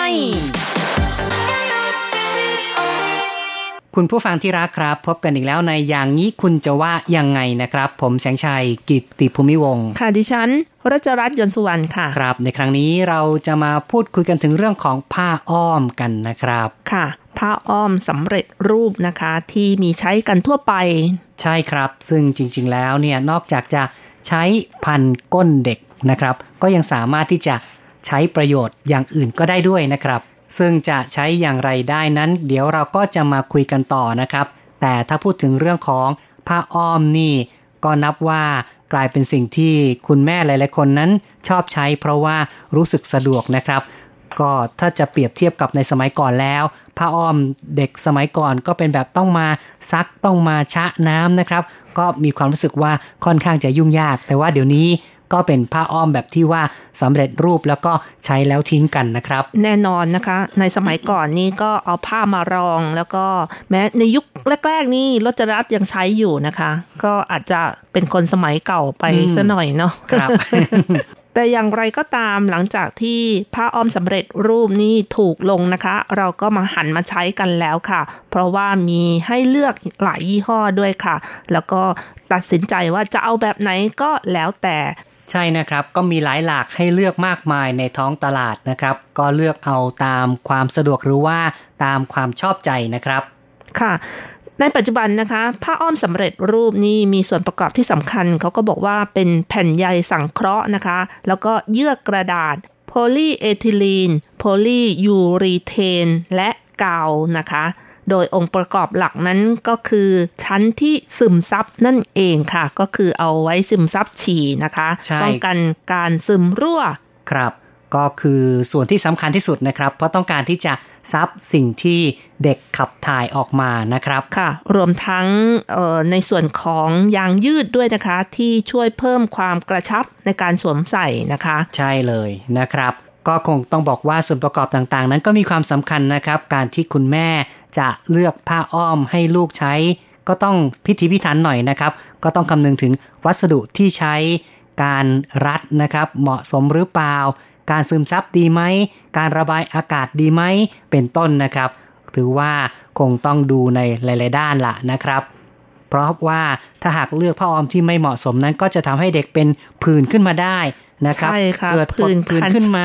คุณผู้ฟังที่รักครับ พบกันอีกแล้วในอย่างนี้คุณจะว่ายังไงนะครับ ผมแสงชัยกิตติภูมิวงศ์ค่ะดิฉันรัชรัตน์ยนต์สุวรรณค่ะครับ ในครั้งนี้เราจะมาพูดคุยกันถึงเรื่องของผ้าอ้อมกันนะครับค่ะ ผ้าอ้อมสำเร็จรูปนะคะที่มีใช้กันทั่วไป ใช่ครับ ซึ่งจริง ๆ แล้วเนี่ยนอกจากจะใช้พันก้นเด็กนะครับ ก็ยังสามารถที่จะใช้ประโยชน์อย่างอื่นก็ได้ด้วยนะครับ ซึ่งจะใช้อย่างไรได้นั้น เดี๋ยวเราก็จะมาคุยกันต่อนะครับ แต่ถ้าพูดถึงเรื่องของผ้าอ้อมนี่ ก็นับว่ากลายเป็นสิ่งที่คุณแม่หลาย ๆ คนนั้นชอบใช้เพราะว่ารู้สึกสะดวกนะครับ ก็ถ้าจะเปรียบเทียบกับในสมัยก่อนแล้วผ้าอ้อมเด็กสมัยก่อนก็เป็นแบบต้องมาซักต้องมาชะน้ำนะครับ ก็มีความรู้สึกว่าค่อนข้างจะยุ่งยาก แต่ว่าเดี๋ยวนี้ ก็เป็นผ้าอ้อมแบบที่ว่าสำเร็จรูปแล้วก็ใช้แล้วทิ้งกันนะครับ แน่นอนนะคะ ในสมัยก่อนนี่ก็เอาผ้ามารองแล้วก็แม้ในยุคแรกๆนี่รจรัสยังใช้อยู่นะคะ ก็อาจจะเป็นคนสมัยเก่าไปอืมซะหน่อยเนาะครับแต่อย่างไรก็ตามหลังจากที่ผ้าอ้อมสำเร็จรูปนี่ถูกลงนะคะ เราก็มาหันมาใช้กันแล้วค่ะ เพราะว่ามีให้เลือกหลายยี่ห้อด้วยค่ะ แล้วก็ตัดสินใจว่าจะเอาแบบไหนก็แล้วแต่ ใช่นะครับก็มีหลายหลากให้เลือกมากมายในท้องตลาดนะครับ ก็เลือกเอาตามความสะดวกหรือว่าตามความชอบใจนะครับ ค่ะ ในปัจจุบันนะคะ ผ้าอ้อมสำเร็จรูปนี่มีส่วนประกอบที่สำคัญ เขาก็บอกว่าเป็นแผ่นใยสังเคราะห์นะคะ แล้วก็เยื่อกระดาษโพลีเอทิลีนโพลียูรีเทน และกาวนะคะ โดยองค์ประกอบหลักนั้นก็คือชั้นที่ซึมซับนั่นเองค่ะ ก็คือเอาไว้ซึมซับฉี่นะคะใช่ป้องกันการซึมรั่วครับ ก็คือส่วนที่สำคัญที่สุดนะครับ เพราะต้องการที่จะซับสิ่งที่เด็กขับถ่ายออกมานะครับค่ะ รวมทั้งเอ่อในส่วนของยางยืดด้วยนะคะ ที่ช่วยเพิ่มความกระชับในการสวมใส่นะคะ ใช่เลยนะครับ ก็คงต้องบอกว่าส่วนประกอบต่างๆ นั้นก็มีความสำคัญนะครับ การที่คุณแม่ จะเลือกผ้าอ้อมให้ลูกใช้ ก็ต้องพิถีพิถันหน่อยนะครับ ก็ต้องคำนึงถึงวัสดุที่ใช้การรัดนะครับ เหมาะสมหรือเปล่า การซึมซับดีไหม การระบายอากาศดีไหม เป็นต้นนะครับ ถือว่าคงต้องดูในหลาย ๆ ด้านละนะครับ เพราะว่าถ้าหากเลือกผ้าอ้อมที่ไม่เหมาะสมนั้นก็จะทำให้เด็กเป็นผื่นขึ้นมาได้ นะครับใช่ค่ะเกิดผื่นผื่นคันขึ้นมา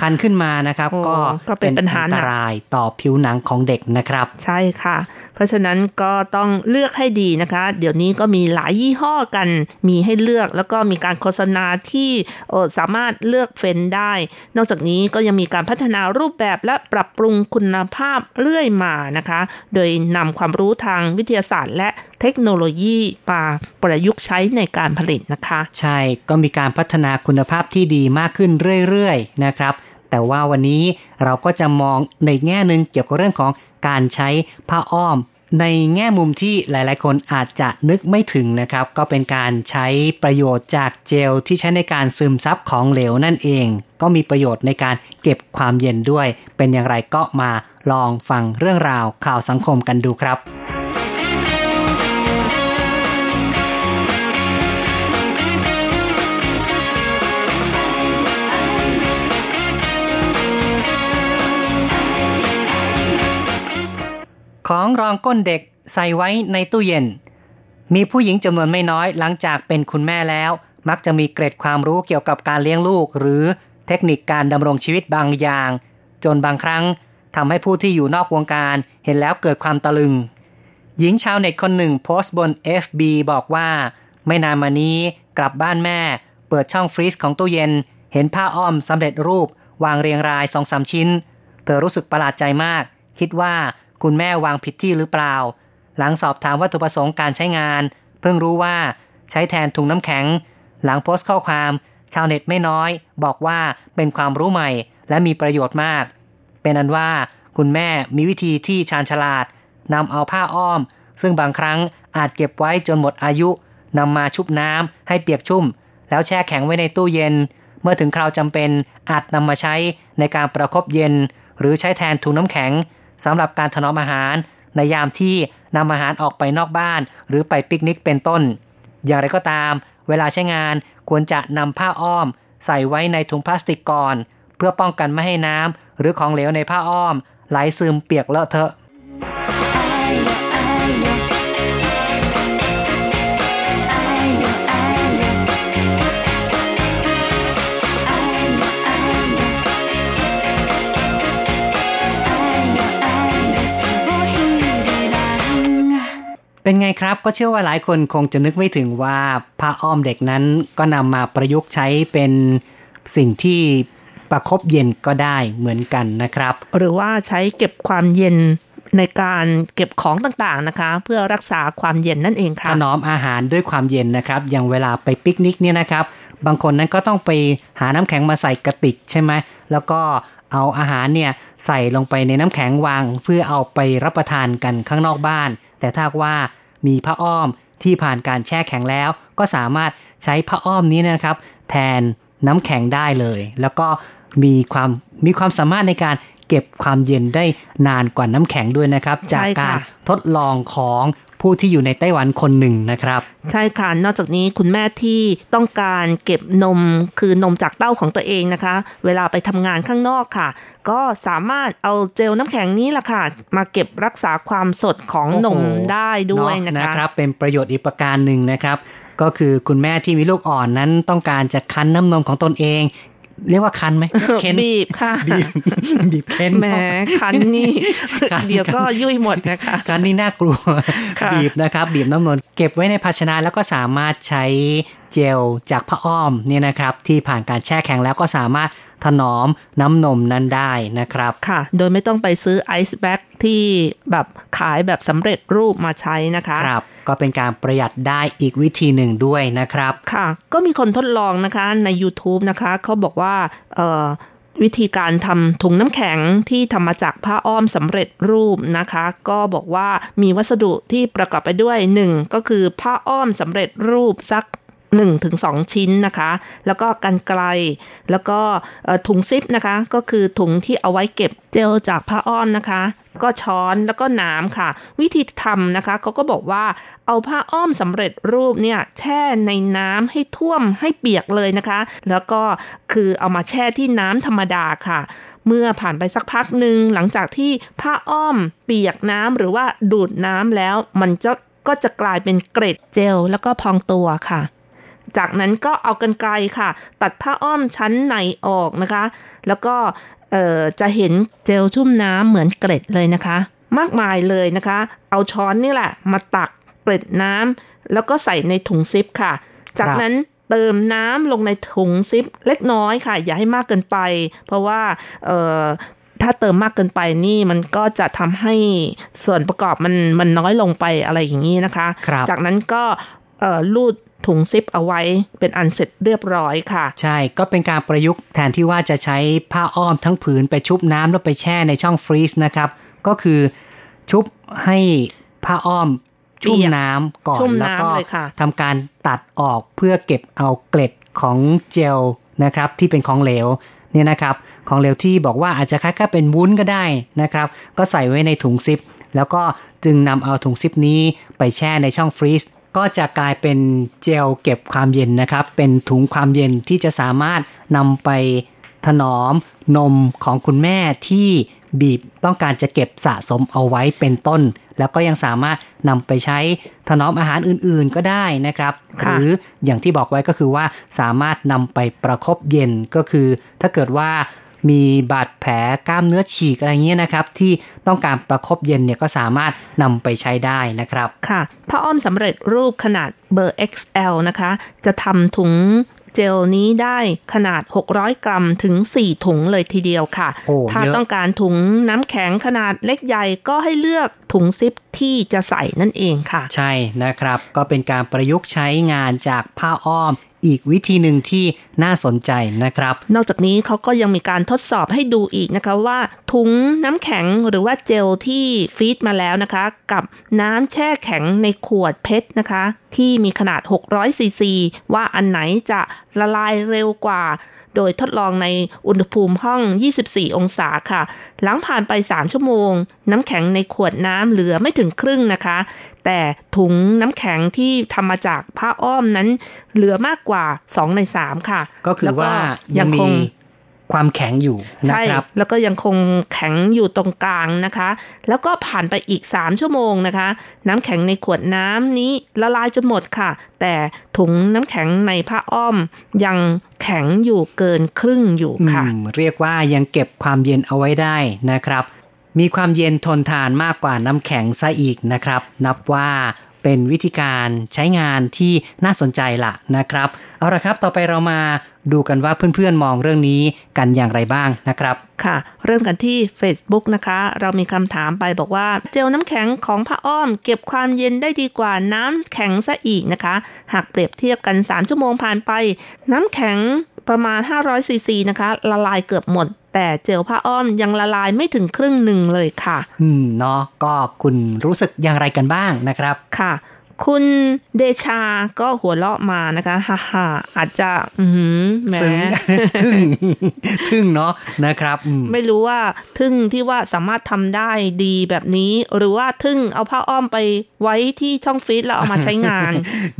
คันขึ้นมานะครับโอ้ก็ก็เป็นปัญหาอัหนันกตรายต่อผิวหนังของเด็กนะครับ ใช่ค่ะ เพราะฉะนั้นก็ต้องเลือกให้ดีนะคะ เดี๋ยวนี้ก็มีหลายยี่ห้อกันมีให้เลือกแล้วก็มีการโฆษณาที่เอ่อสามารถเลือกเฟ้นได้ นอกจากนี้ก็ยังมีการพัฒนารูปแบบและปรับปรุงคุณภาพเรื่อยมานะคะ โดยนำความรู้ทางวิทยาศาสตร์ และ เทคโนโลยีมาประยุกต์ใช้ในการผลิตนะคะ ใช่ก็มีการพัฒนาคุณภาพที่ดีมากขึ้นเรื่อยๆนะครับ แต่ว่าวันนี้เราก็จะมองในแง่หนึ่งเกี่ยวกับเรื่องของการใช้ผ้าอ้อม ในแง่มุมที่หลายๆ คนอาจจะนึกไม่ถึงนะครับ ก็เป็นการใช้ประโยชน์จากเจลที่ใช้ในการซึมซับของเหลวนั่นเอง ก็มีประโยชน์ในการเก็บความเย็นด้วย เป็นอย่างไรก็มาลองฟังเรื่องราวข่าวสังคมกันดูครับ ของรองก้นเด็กใส่ไว้ในตู้เย็น มีผู้หญิงจำนวนไม่น้อยหลังจากเป็นคุณแม่แล้ว มักจะมีเกร็ดความรู้เกี่ยวกับการเลี้ยงลูก หรือเทคนิคการดำรงชีวิตบางอย่าง จนบางครั้งทำให้ผู้ที่อยู่นอกวงการเห็นแล้วเกิดความตะลึง หญิงชาวเน็ตคนหนึ่งโพสต์บน FB บอกว่า ไม่นานมานี้กลับบ้านแม่ เปิดช่องฟรีซของตู้เย็น เห็นผ้าอ้อมสำเร็จรูป วางเรียงรายสองสามชิ้น เธอรู้สึกประหลาดใจมาก คิดว่า คุณแม่วางผิดที่หรือเปล่า หลังสอบถามวัตถุประสงค์การใช้งาน เพิ่งรู้ว่าใช้แทนถุงน้ำแข็ง หลังโพสต์ข้อความชาวเน็ตไม่น้อย บอกว่าเป็นความรู้ใหม่และมีประโยชน์มาก เป็นอันว่าคุณแม่มีวิธีที่ชาญฉลาดนำเอาผ้าอ้อม ซึ่งบางครั้งอาจเก็บไว้จนหมดอายุนำมาชุบน้ำให้เปียกชุ่ม แล้วแช่แข็งไว้ในตู้เย็น เมื่อถึงคราวจำเป็นอาจนำมาใช้ในการประคบเย็น หรือใช้แทนถุงน้ำแข็ง สำหรับการถนอมอาหาร ในยามที่นำอาหารออกไปนอกบ้าน หรือไปปิกนิกเป็นต้น อย่างไรก็ตาม เวลาใช้งานควรจะนำผ้าอ้อม ใส่ไว้ในถุงพลาสติกก่อน เพื่อป้องกันไม่ให้น้ำหรือของเหลวในผ้าอ้อม ไหลซึมเปียกเลอะเทอะ เป็นไงครับก็เชื่อว่าหลายคนคงจะนึกไม่ถึงว่าผ้าอ้อมเด็กนั้นก็นำมาประยุกต์ใช้เป็นสิ่งที่ประคบเย็นก็ได้เหมือนกันนะครับ หรือว่าใช้เก็บความเย็นในการเก็บของต่างๆนะคะ เพื่อรักษาความเย็นนั่นเองค่ะ ถนอมอาหารด้วยความเย็นนะครับ อย่างเวลาไปปิกนิกเนี่ยนะครับ บางคนนั้นก็ต้องไปหาน้ำแข็งมาใส่กระติกใช่ไหมแล้วก็ เอาอาหารเนี่ยใส่ลงไปในน้ำแข็งวาง เพื่อเอาไปรับประทานกันข้างนอกบ้าน แต่ถ้าว่ามีผ้าอ้อมที่ผ่านการแช่แข็งแล้ว ก็สามารถใช้ผ้าอ้อมนี้นะครับ แทนน้ำแข็งได้เลย แล้วก็มีความมีความสามารถในการเก็บความเย็นได้นานกว่าน้ำแข็งด้วยนะครับใช่จากค่ะการทดลองของ ผู้ที่อยู่ในไต้หวันคนหนึ่งนะครับ ใช่ค่ะ นอกจากนี้คุณแม่ที่ต้องการเก็บนมคือนมจากเต้าของตัวเองนะคะ เวลาไปทำงานข้างนอกค่ะ ก็สามารถเอาเจลน้ำแข็งนี้แหละค่ะ มาเก็บรักษาความสดของนมโอ้โหได้ด้วยนะเนาคะครับ เป็นประโยชน์อีกประการหนึ่งนะครับก็คือคุณแม่ที่มีลูกอ่อนนั้นต้องการจะคั้นน้ำนมของตนเอง เรียกว่าคั้นไหมเค้นบีบค่ะบีบบีบเค้นแหมคันนี่คันเดี๋ยวก็ยุ่ยหมดนะคะคั้นนี่น่ากลัวค่ะบีบนะครับ บีบน้ำนมเก็บไว้ในภาชนะแล้วก็สามารถใช้เจลจากผ้าอ้อมเนี่ยนะครับ ที่ผ่านการแช่แข็งแล้วก็สามารถถนอมน้ำนมนั้นได้นะครับค่ะ โดยไม่ต้องไปซื้อไอซ์แบ็ก ที่แบบขายแบบสำเร็จรูปมาใช้นะคะครับก็เป็นการประหยัดได้อีกวิธีหนึ่งด้วยนะครับค่ะ ก็มีคนทดลองนะคะใน YouTube นะคะเขาบอกว่าเอ่อวิธีการทำถุงน้ำแข็งที่ทำมาจากผ้าอ้อมสำเร็จรูปนะคะ ก็บอกว่ามีวัสดุที่ประกอบไปด้วย 1 ก็คือผ้าอ้อมสำเร็จรูปสัก 1-2ถึง2ชิ้นนะคะ แล้วก็กันไกล แล้วก็ถุงซิปนะคะ ก็คือถุงที่เอาไว้เก็บเจลจากผ้าอ้อมนะคะ ก็ช้อนแล้วก็น้ำค่ะ วิธีทำนะคะเขาก็บอกว่าเอาผ้าอ้อมสำเร็จรูปเนี่ยแช่ในน้ำให้ท่วมให้เปียกเลยนะคะ แล้วก็คือเอามาแช่ที่น้ำธรรมดาค่ะเมื่อผ่านไปสักพักหนึ่งหลังจากที่ผ้าอ้อมเปียกน้ำหรือว่าดูดน้ำแล้ว มันจะก็จะกลายเป็นเกล็ดเจลแล้วก็พองตัวค่ะ จากนั้นก็เอากันไกลค่ะ ตัดผ้าอ้อมชั้นในออกนะคะ แล้วก็เอ่อจะเห็นเจลชุ่มน้ำเหมือนเกล็ดเลยนะคะ มากมายเลยนะคะ เอาช้อนนี่แหละ มาตักเกล็ดน้ำแล้วก็ใส่ในถุงซิปค่ะ จากนั้นเติมน้ำลงในถุงซิปเล็กน้อยค่ะ อย่าให้มากเกินไป เพราะว่าเอ่อถ้าเติมมากเกินไปนี่มันก็จะทำให้ส่วนประกอบมันมันน้อยลงไปอะไรอย่างนี้นะคะครับจากนั้นก็เอ่อลูด ถุงซิปเอาไว้เป็นอันเสร็จเรียบร้อยค่ะ ใช่ก็เป็นการประยุกต์แทนที่ว่าจะใช้ผ้าอ้อมทั้งผืนไปชุบน้ำแล้วไปแช่ในช่องฟรีซนะครับ ก็คือชุบให้ผ้าอ้อมชุ่มเปียกน้ำก่อนชุ่มแล้วน้ำก็เลยค่ะทำการตัดออกเพื่อเก็บเอาเกล็ดของเจลนะครับ ที่เป็นของเหลวเนี่ยนะครับ ของเหลวที่บอกว่าอาจจะคล้ายๆเป็นวุ้นก็ได้นะครับ ก็ใส่ไว้ในถุงซิป แล้วก็จึงนำเอาถุงซิปนี้ไปแช่ในช่องฟรีซ ก็จะกลายเป็นเจลเก็บความเย็นนะครับ เป็นถุงความเย็นที่จะสามารถนำไปถนอมนมของคุณแม่ที่บีบต้องการจะเก็บสะสมเอาไว้เป็นต้น แล้วก็ยังสามารถนำไปใช้ถนอมอาหารอื่นๆก็ได้นะครับ หรืออย่างที่บอกไว้ก็คือว่าสามารถนำไปประคบเย็นก็คือ ถ้าเกิดว่า มีบาดแผลกล้ามเนื้อฉีกอะไรเงี้ยนะครับ ที่ต้องการประคบเย็นเนี่ยก็สามารถนำไปใช้ได้นะครับ ค่ะผ้าอ้อมสำเร็จรูปขนาดเบอร์ XL นะคะ จะทำถุงเจลนี้ได้ขนาด 600 กรัมถึง 4 ถุงเลยทีเดียวค่ะโอ้ถ้าเยอะต้องการถุงน้ำแข็งขนาดเล็กใหญ่ก็ให้เลือกถุงซิปที่จะใส่นั่นเองค่ะ ใช่นะครับ ก็เป็นการประยุกต์ใช้งานจากผ้าอ้อม อีกวิธีหนึ่งที่น่าสนใจนะครับ นอกจากนี้เขาก็ยังมีการทดสอบให้ดูอีกนะคะว่า ถุงน้ำแข็งหรือว่าเจลที่ฟีดมาแล้วนะคะ กับน้ำแช่แข็งในขวดเพชรนะคะ ที่มีขนาด600ซีซีว่าอันไหนจะละลายเร็วกว่า โดยทดลองในอุณหภูมิห้อง 24 องศาค่ะ หลังผ่านไป 3 ชั่วโมง น้ำแข็งในขวดน้ำเหลือไม่ถึงครึ่งนะคะ แต่ถุงน้ำแข็งที่ทำมาจากผ้าอ้อมนั้นเหลือมากกว่า 2 ใน 3 ค่ะ ก็คือแล้วว่ายัยังงมีคง ความแข็งอยู่นะใช่ครับ แล้วก็ยังคงแข็งอยู่ตรงกลางนะคะ แล้วก็ผ่านไปอีก 3 ชั่วโมงนะคะ น้ำแข็งในขวดน้ำนี้ละลายจนหมดค่ะ แต่ถุงน้ำแข็งในผ้าอ้อมยังแข็งอยู่เกินครึ่งอยู่ค่ะอืมเรียกว่ายังเก็บความเย็นเอาไว้ได้นะครับ มีความเย็นทนทานมากกว่าน้ำแข็งซะอีกนะครับ นับว่า เป็นวิธีการใช้งานที่น่าสนใจละนะครับ เอาละครับ ต่อไปเรามาดูกันว่าเพื่อนๆมองเรื่องนี้กันอย่างไรบ้างนะครับ ค่ะ เริ่มกันที่ Facebook นะคะ เรามีคำถามไปบอกว่า เจลน้ำแข็งของผ้าอ้อม เก็บความเย็นได้ดีกว่าน้ำแข็งซะอีกนะคะ หากเปรียบเทียบกัน 3 ชั่วโมงผ่านไป น้ำแข็งประมาณ500ซีซีนะคะ ละลายเกือบหมด แต่เจลผ้าอ้อมยังละลายไม่ถึงครึ่งหนึ่งเลยค่ะ อืมเนาะก็คุณรู้สึกอย่างไรกันบ้างนะครับ ค่ะ คุณเดชาก็หัวเราะมานะคะฮ่าฮ่าอาจจะอือหือแหมซึ่งทึ่งทึ่งเนาะนะครับอืมไม่รู้ว่าทึ่งที่ว่าสามารถทำได้ดีแบบนี้ หรือว่าทึ่งเอาผ้าอ้อมไปไว้ที่ช่องฟีดแล้วเอามาใช้งาน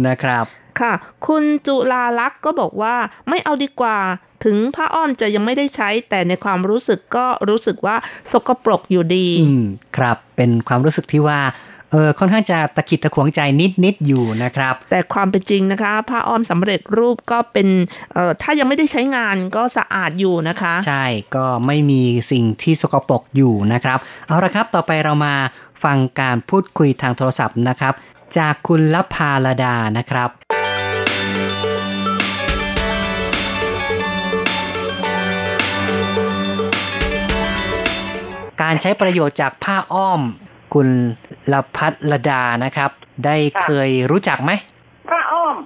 นะครับ ค่ะ คุณจุลาลักษณ์ก็บอกว่าไม่เอาดีกว่าถึงผ้าอ้อมจะยังไม่ได้ใช้แต่ในความรู้สึกก็รู้สึกว่าสกปรกอยู่ดีอืมครับ เป็นความรู้สึกที่ว่า เออค่อนข้างจะตะขิดตะขวงใจนิดนิดๆอยู่นะครับ แต่ความเป็นจริงนะคะผ้าอ้อมสำเร็จรูปก็เป็นเอ่อถ้ายังไม่ได้ใช้งานก็สะอาดอยู่นะคะ ใช่ก็ไม่มีสิ่งที่สกปรกอยู่นะครับ เอาละครับต่อไปเรามาฟังการพูดคุยทางโทรศัพท์นะครับ จากคุณลภาลดานะครับการใช้ประโยชน์จากผ้าอ้อม คุณ ลพัฒลดานะครับ ได้เคยรู้จักไหมผ้าอ้อม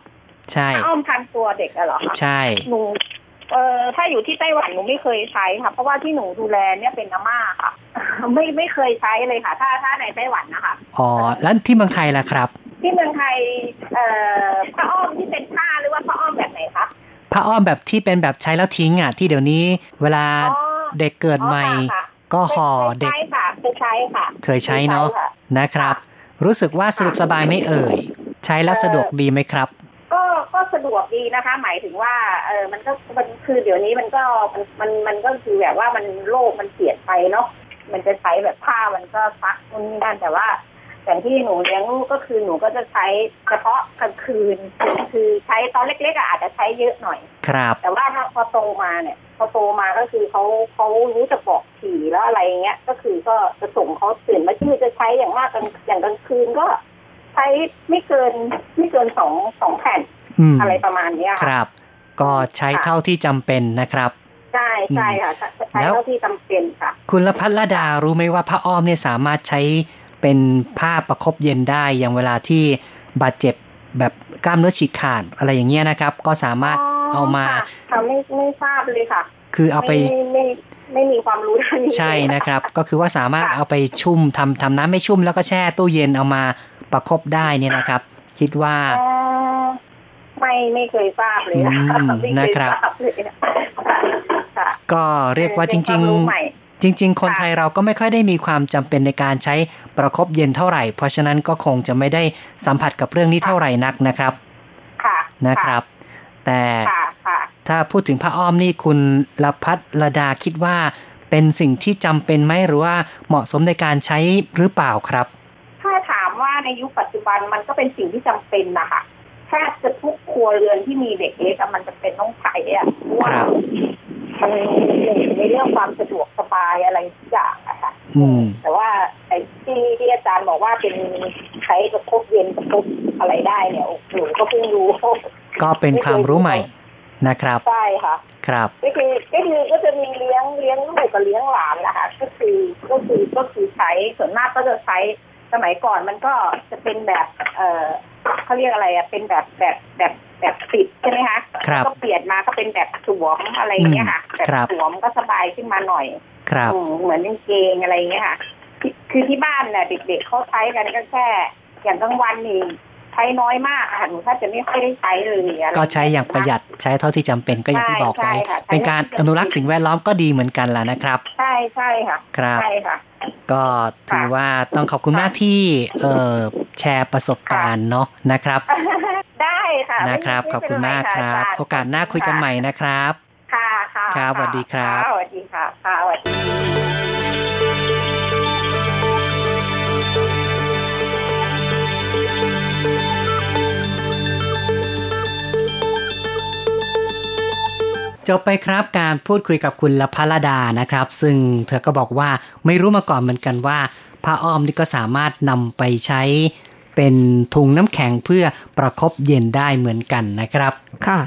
ใช่ผ้าอ้อมพันตัวเด็กอะเหรอคะใช่หนูเอ่อถ้าอยู่ที่ไต้หวันหนูไม่เคยใช้ค่ะ เพราะว่าที่หนูดูแลเนี่ยเป็นอาม่าค่ะ ไม่ไม่เคยใช้เลยค่ะ ถ้าถ้าในไต้หวันนะคะอ๋อแล้วที่เมืองไทยล่ะครับ ที่เมืองไทยเอ่อผ้าอ้อมที่เป็นผ้าหรือว่าผ้าอ้อมแบบไหนคะผ้าอ้อมแบบที่เป็นแบบใช้แล้วทิ้งอะที่เดี๋ยวนี้ เวลาอ๋อเด็กเกิดใหม่อ๋อค่ะ ก็ห่อเด็กเคยใช้ค่ะเคยใช้ค่ะ เคยใช้เนาะคยใช้ค่นะครับ รู้สึกว่าสะดวกสบายไหม่เอ่ย ใช้แล้วสะดวกดีไหมครับ ก็ก็สะดวกดีนะคะ หมายถึงว่าเออมันก็มันคือเดี๋ยวนี้มันก็มันมันมันก็คือแบบว่ามันโลกมันเปลี่ยนไปเนาะมันจะใช้แบบผ้ามันก็ซักนู่นนี่นั่นแต่ว่าอย่างที่หนูเลี้ยงลูกก็คือหนูก็จะใช้เฉพาะกลางคืน คือคือใช้ตอนเล็กๆอะอาจจะใช้เยอะหน่อย ครับ แต่ว่าถ้าพอโตมาเนี่ย พอโตมาก็คือเขาเขารู้จะบอกขี่แล้วอะไรเงี้ย ก็คือก็จะส่งเขาตื่นมาที่จะใช้อย่างมากกลางอย่างกลางคืนก็ใช้ไม่เกินไม่เกินสองสองแผ่นอืมอะไรประมาณเนี้ยคค่ะรับ ก็ใช้เท่าที่จำเป็นนะครับใช่ใช่ค่ะใช้แล้วเท่าที่จำเป็นค่ะ คุณละพัฒลดารู้ไหมว่าผ้าอ้อมเนี่ยสามารถใช้เป็นผ้าประคบเย็นได้อย่างเวลาที่บาดเจ็บแบบกล้ามเนื้อฉีกขาดอะไรอย่างเงี้ยนะครับ ก็สามารถ เอามาค่ะค่ะไม่ไม่ทราบเลยค่ะ คือเอาไปม่ไม่ไม่มีความรู้ด้านนี้ใช่เลยนะครับ ก็คือว่าสามารถค่ะเอาไปชุ่มทำทำน้ำไม่ชุ่มแล้วก็แช่ตู้เย็นเอามาประคบได้เนี่ยนะครับ คิดว่าอ๋อไม่ไม่เคยทราบเลยค่ะอืมไม่เยนะครับทาเลยค่ะค่ะก็เรียกว่าจเป็นคริวงมรู้ใหม่ๆจริง ๆ คนไทยเราก็ไม่ค่อยได้มีความจำเป็นในการใช้ประคบเย็นเท่าไหร่ เพราะฉะนั้นก็คงจะไม่ได้สัมผัสกับเรื่องนี้เท่าไหร่นักนะครับค่ะนะครับ แต่ค่ะค่ะถ้าพูดถึงผ้าอ้อมนี่คุณละพัฒลดาคิดว่าเเป็นสิ่งที่จำเป็นไหมหรือว่าเหมาะสมในการใช้หรือเปล่าครับ ถ้าถามว่าในยุคปัจจุบันมันก็เป็นสิ่งที่จำเป็นนะคะแทบจะทุกครัวเรือนที่มีเด็กเล็กอะมันจะเป็นต้องใช้อะเพราะว่าครับมันหนึ่งในเรื่องความสะดวกสบายอะไรทุกอย่างอะค่ะอืมแต่ว่าไอ้ที่ที่อาจารย์บอกว่าเป็นใช้กระทบเย็นกระทบอะไรได้เนี่ยโอ้โหหนูก็เพิ่งรู้ ก็เป็นความรู้ใหม่นะครับใช่ค่ะ ครับก็คือก็คือก็จะมีเลี้ยงเลี้ยงลูกกับเลี้ยงหลานนะคะก็คือก็คือก็คือใช้ส่วนมากก็จะใช้สมัยก่อนมันก็จะเป็นแบบ เออเขาเรียกอะไรอะเป็นแบบแบบแบบแบบปิดใช่ไหมคะครับก็เปลี่ยนมาก็เป็นแบบสวมอะไรอย่างเงี้ยค่ะอืมแบบครับสวมก็สบายขึ้นมาหน่อย ครับอืมเหมือนกางเกงอะไรอย่างเงี้ยค่ะที่คือที่บ้านน่ะเด็กๆเขาใช้กันก็แค่อย่างกลางวันนี่ ใช้น้อยมากอะค่ะหนูถ้าจะไม่ค่อยได้ใช้เลยอะไรก็ใช้อย่างประหยัดใช้เท่าที่จำเป็นก็อย่างที่บอกไว้ใช่ค่ะใช่เป็นการอนุรักษ์สิ่งแวดล้อมก็ดีเหมือนกันล่ะนะครับ ใช่ใช่ค่ะ ครับใช่ค่ะ ก็ถือว่าต้องขอบคุณมากที่เอ่อแชร์ประสบการณ์เนาะนะครับ ได้ค่ะนะครับไม่ขอบคุณมากไม่คเป็นรับไะโอกาสหน้าคุยกันใหม่นะครับ ค่ะค่ะครับสวัสดีครับะสวัสดีค่ะค่ะสวัสดี จบไปครับการพูดคุยกับคุณละพลดานะครับ ซึ่งเธอก็บอกว่าไม่รู้มาก่อนเหมือนกันว่าผ้าอ้อมนี่ก็สามารถนำไปใช้เป็นถุงน้ำแข็งเพื่อประคบเย็นได้เหมือนกันนะครับ ค่ะ